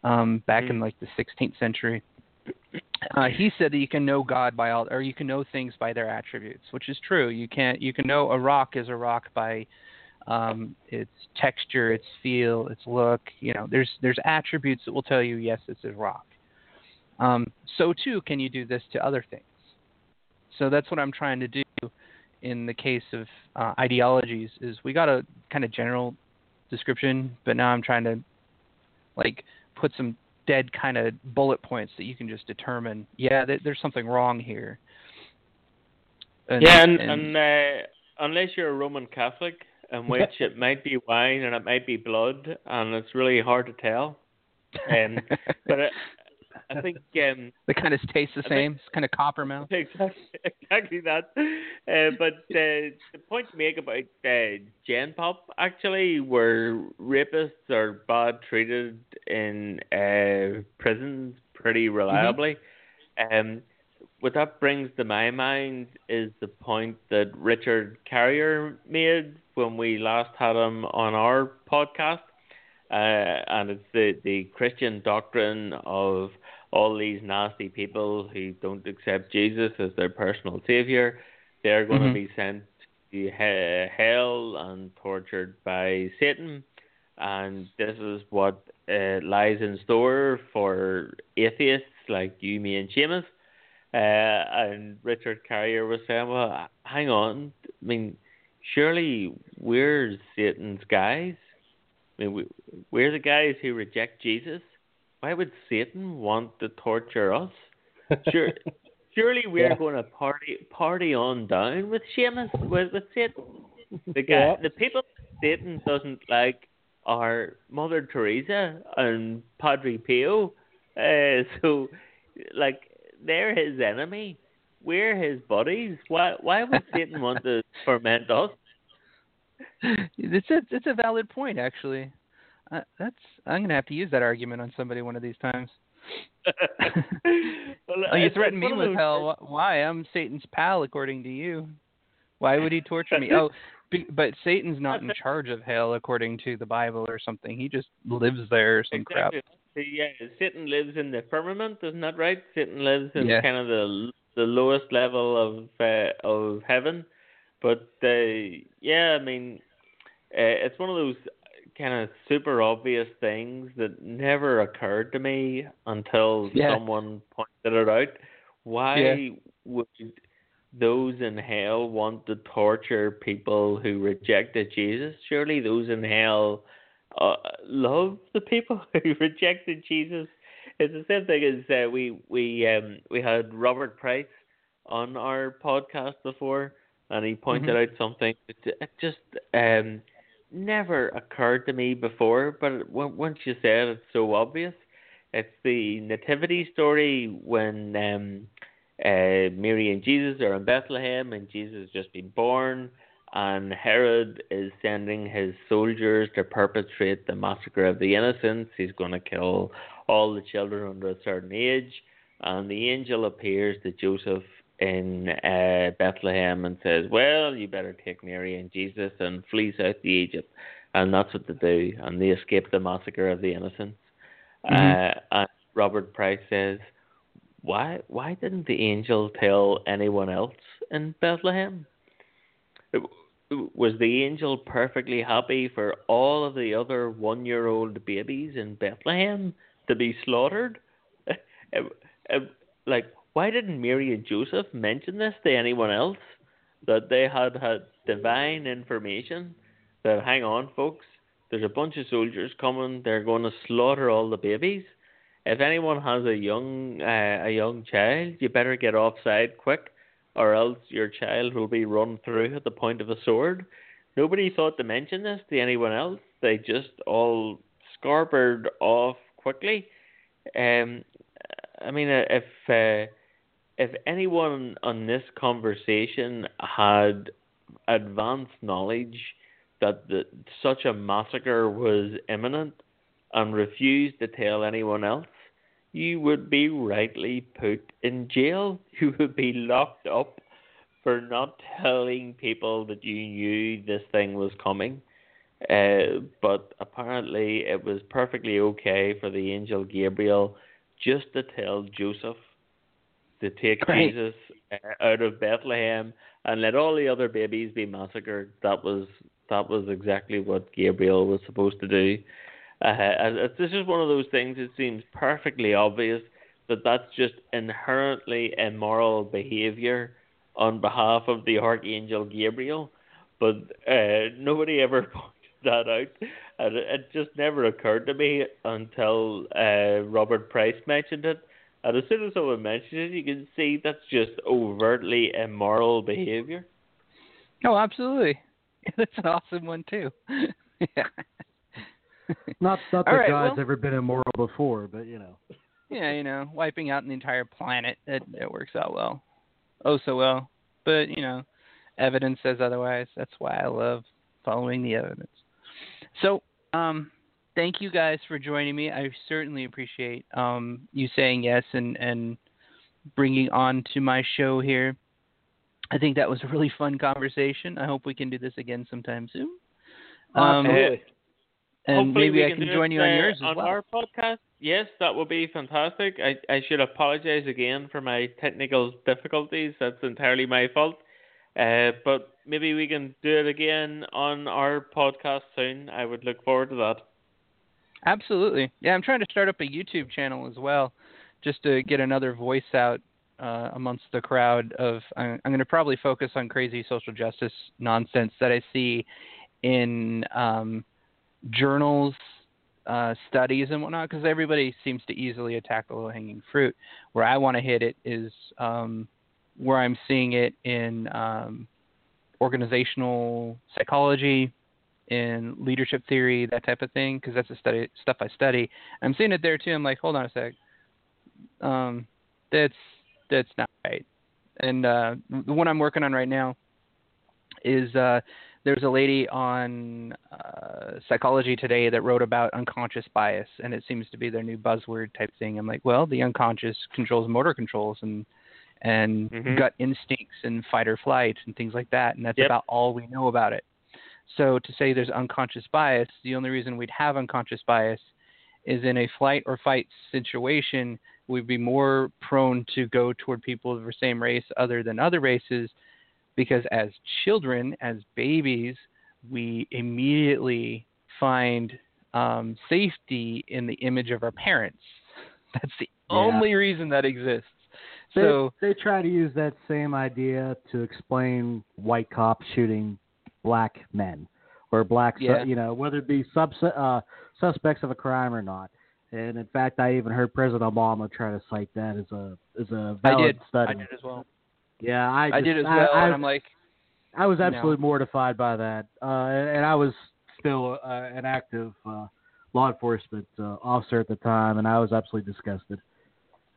um, back Mm-hmm. in like the 16th century, uh, he said that you can know God by all, or you can know things by their attributes, which is true. You can't. You can know a rock is a rock by um, its texture, its feel, its look. You know, there's there's attributes that will tell you yes, it's a rock. Um, so too, can you do this to other things? So that's what I'm trying to do in the case of uh, ideologies. Is we got a kind of general description, but now I'm trying to like put some dead kind of bullet points that you can just determine. Yeah, th- there's something wrong here. And, yeah, and, and- and uh, unless you're a Roman Catholic, in which it might be wine and it might be blood, and it's really hard to tell. Um, but I, I think um, they kind of taste the I think- same. It's kind of copper mouth. exactly, exactly that. Uh, but uh, the point to make about uh, Gen Pop actually, where rapists are bad treated in uh, prisons pretty reliably. Um, what that brings to my mind is the point that Richard Carrier made when we last had him on our podcast, uh, and it's the the Christian doctrine of all these nasty people who don't accept Jesus as their personal savior, they're going Mhm. to be sent to hell and tortured by Satan. And this is what uh, lies in store for atheists like you, me, and Seamus. Uh, and Richard Carrier was saying, well, hang on. I mean, surely we're Satan's guys. I mean, we, we're the guys who reject Jesus why would Satan want to torture us? Sure, surely we're Yeah. going to party party on down with Seamus with with Satan. The guy, Yeah. the people Satan doesn't like are Mother Teresa and Padre Pio. Uh, so, like, they're his enemy. We're his buddies. Why why would Satan want to torment us? it's a it's a valid point actually. Uh, that's I'm gonna have to use that argument on somebody one of these times. Well, Oh, you threaten me with hell. Why? I'm Satan's pal, according to you. Why would he torture me? Oh, but Satan's not in charge of hell, according to the Bible or something. He just lives there or some crap. Yeah, Satan lives in the firmament, isn't that right? Satan lives in Yeah. kind of the the lowest level of uh, of heaven. But uh, yeah, I mean, uh, it's one of those kind of super obvious things that never occurred to me until Yeah. someone pointed it out. Why Yeah. would those in hell want to torture people who rejected Jesus? Surely those in hell uh, love the people who rejected Jesus. It's the same thing as uh, we we um we had Robert Price on our podcast before, and he pointed out something that it just um never occurred to me before, but once you said it, it's so obvious. It's the nativity story when um uh, Mary and Jesus are in Bethlehem, and Jesus has just been born, and Herod is sending his soldiers to perpetrate the massacre of the innocents. He's going to kill all the children under a certain age, and the angel appears to Joseph in uh, Bethlehem and says, "Well, you better take Mary and Jesus and flee south to Egypt," and that's what they do, and they escape the massacre of the innocents. Mhm. Uh, and Robert Price says, why why didn't the angel tell anyone else in Bethlehem? It- Was the angel perfectly happy for all of the other one year old babies in Bethlehem to be slaughtered? Like, why didn't Mary and Joseph mention this to anyone else? That they had had divine information that, hang on, folks, there's a bunch of soldiers coming, they're going to slaughter all the babies if anyone has a young uh, a young child, you better get offside quick, or else your child will be run through at the point of a sword. Nobody thought to mention this to anyone else. They just all scarpered off quickly. Um, I mean, uh, if uh, if anyone on this conversation had advanced knowledge that the, such a massacre was imminent and refused to tell anyone else, you would be rightly put in jail. You would be locked up for not telling people that you knew this thing was coming. Uh, but apparently, it was perfectly okay for the angel Gabriel just to tell Joseph to take Right. Jesus uh, out of Bethlehem and let all the other babies be massacred. That was that was exactly what Gabriel was supposed to do. Uh, this is one of those things. It seems perfectly obvious that that's just inherently immoral behavior on behalf of the archangel Gabriel, but uh, nobody ever pointed that out, and it, it just never occurred to me until uh, Robert Price mentioned it. And as soon as someone mentions it, you can see that's just overtly immoral behavior. Oh, absolutely. That's an awesome one too. yeah. Not not that right, God's well- ever been immoral before, but you know. yeah, you know, wiping out an entire planet, it, it works out well. Oh, so well. But, you know, evidence says otherwise. That's why I love following the evidence. So, um, thank you guys for joining me. I certainly appreciate um, you saying yes and, and bringing on to my show here. I think that was a really fun conversation. I hope we can do this again sometime soon. Um, Absolutely. and Hopefully maybe we I can can join you on uh, yours as on well. our podcast. Yes, that would be fantastic. I, I should apologize again for my technical difficulties. That's entirely my fault. Uh, but maybe we can do it again on our podcast soon. I would look forward to that. Absolutely. Yeah, I'm trying to start up a YouTube channel as well, just to get another voice out uh, amongst the crowd. Of I'm, I'm going to probably focus on crazy social justice nonsense that I see in um, journals, uh, studies, and whatnot, because everybody seems to easily attack the low-hanging fruit. Where I want to hit it is um, where I'm seeing it in um, organizational psychology, in leadership theory, that type of thing, because that's the study stuff I study. I'm seeing it there too. I'm like, hold on a sec, um, that's that's not right. And uh, the one I'm working on right now is uh, there's a lady on uh, Psychology Today that wrote about unconscious bias, and it seems to be their new buzzword type thing. I'm like, well, the unconscious controls motor controls and and Mhm. gut instincts and fight or flight and things like that, and that's Yep. about all we know about it. So to say there's unconscious bias, the only reason we'd have unconscious bias is in a flight or fight situation, we'd be more prone to go toward people of the same race other than other races because as children, as babies, we immediately find um, safety in the image of our parents. That's the Yeah. only reason that exists. They, So they try to use that same idea to explain white cops shooting black men or black, Yeah. you know, whether it be subs- uh, suspects of a crime or not. And in fact, I even heard President Obama try to cite that as a as a valid did. study. I did as well. Yeah, I, I, did as I, well, I, and I'm like, I was you absolutely mortified by that, uh, and, I was still uh, an active uh, law enforcement uh, officer at the time, and I was absolutely disgusted.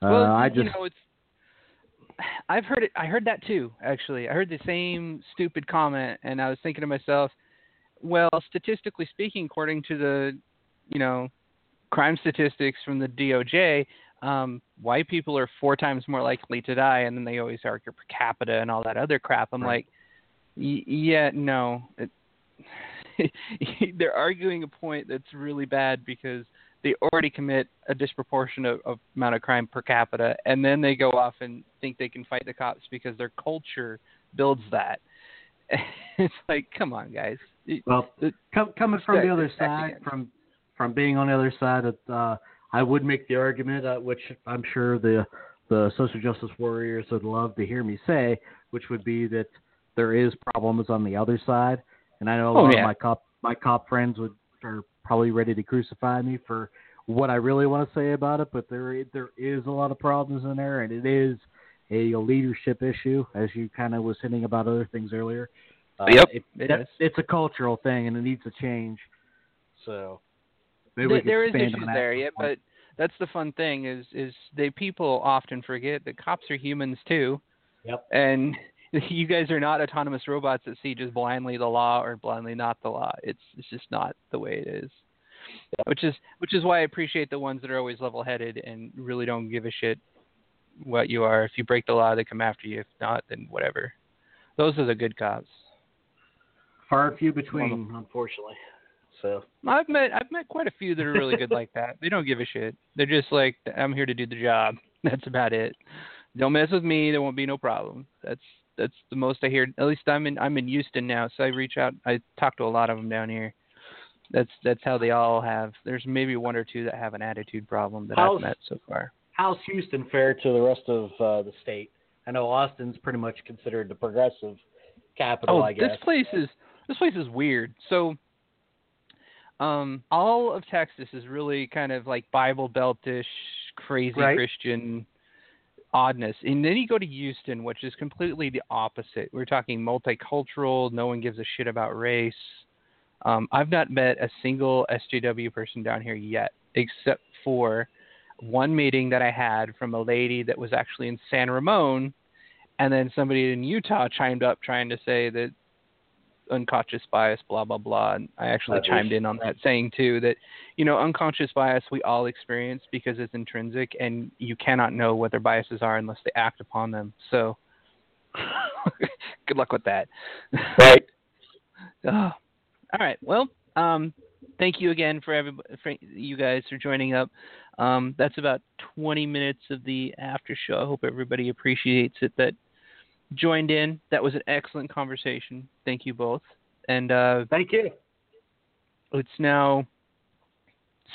Uh, well, I you just know, it's. I've heard it. I heard that too. Actually, I heard the same stupid comment, and I was thinking to myself, well, statistically speaking, according to the, you know, crime statistics from the DOJ, um, white people are four times more likely to die, and then they always argue per capita and all that other crap. I'm Right. like, y- yeah, no. It, they're arguing a point that's really bad because they already commit a disproportionate of, amount of crime per capita, and then they go off and think they can fight the cops because their culture builds that. it's like, come on, guys. Well com- coming from the other side, from from being on the other side, of, uh, I would make the argument, uh, which I'm sure the the social justice warriors would love to hear me say, which would be that there is problems on the other side, and I know a Oh, lot yeah. of my cop my cop friends would are probably ready to crucify me for what I really want to say about it, but there there is a lot of problems in there, and it is a leadership issue, as you kind of was hinting about other things earlier. Uh, Yep, it, it that- is. It's a cultural thing, and it needs to change. So maybe There- there is issues there, at yeah, but that's the fun thing is is they people often forget that cops are humans too. Yep. And you guys are not autonomous robots that see just blindly the law or blindly not the law. It's it's just not the way it is. Which is which is why I appreciate the ones that are always level headed and really don't give a shit what you are. If you break the law, they come after you. If not, then whatever. Those are the good cops. Far and few between, unfortunately. So I've met I've met quite a few that are really good like that. They don't give a shit. They're just like I'm here to do the job. That's about it. Don't mess with me. There won't be no problem. That's that's the most I hear. At least I'm in I'm in Houston now, so I reach out. I talk to a lot of them down here. That's that's how they all have. There's maybe one or two that have an attitude problem that How's- I've met so far. how's Houston fare to the rest of uh, the state? I know Austin's pretty much considered the progressive capital. Oh, I guess. this place is this place is weird. So, um, all of Texas is really kind of like Bible Beltish, crazy Right. Christian oddness, and then you go to Houston, which is completely the opposite. We're talking multicultural. No one gives a shit about race. Um, I've not met a single SJW person down here yet, except for one meeting that I had from a lady that was actually in San Ramon, and then somebody in Utah chimed up trying to say that unconscious bias, blah blah blah. And I actually That chimed is- in on that, saying too that you know unconscious bias we all experience because it's intrinsic, and you cannot know what their biases are unless they act upon them. So, good luck with that. Right. Oh. All right. Well, um, thank you again for everybody, for you guys for joining up. Um, that's about 20 minutes of the after show. I hope everybody appreciates it that joined in. That was an excellent conversation. Thank you both. And uh, Thank you. it's now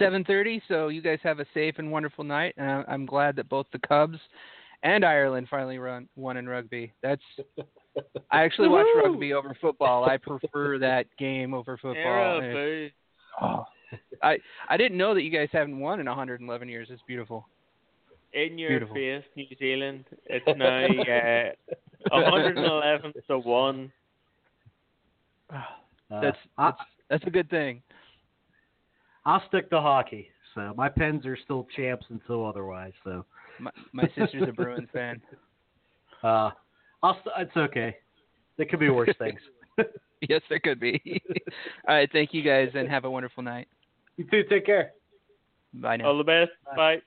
7:30, so you guys have a safe and wonderful night. And I'm glad that both the Cubs and Ireland finally run won in rugby. That's I actually watch rugby over football. I prefer that game over football. Era, oh, I I didn't know that you guys haven't won in 111 years. It's beautiful. In your Beautiful. face, New Zealand. It's now uh, 111 to one. Uh, That's I, that's that's a good thing. I'll stick to hockey. So my Pens are still champs until otherwise. So My, my sister's a Bruins fan. uh, I'll. St- it's okay. There could be worse things. Yes, there could be. All right, thank you guys, and have a wonderful night. you too. Take care. Bye now. All the best. Bye. Bye.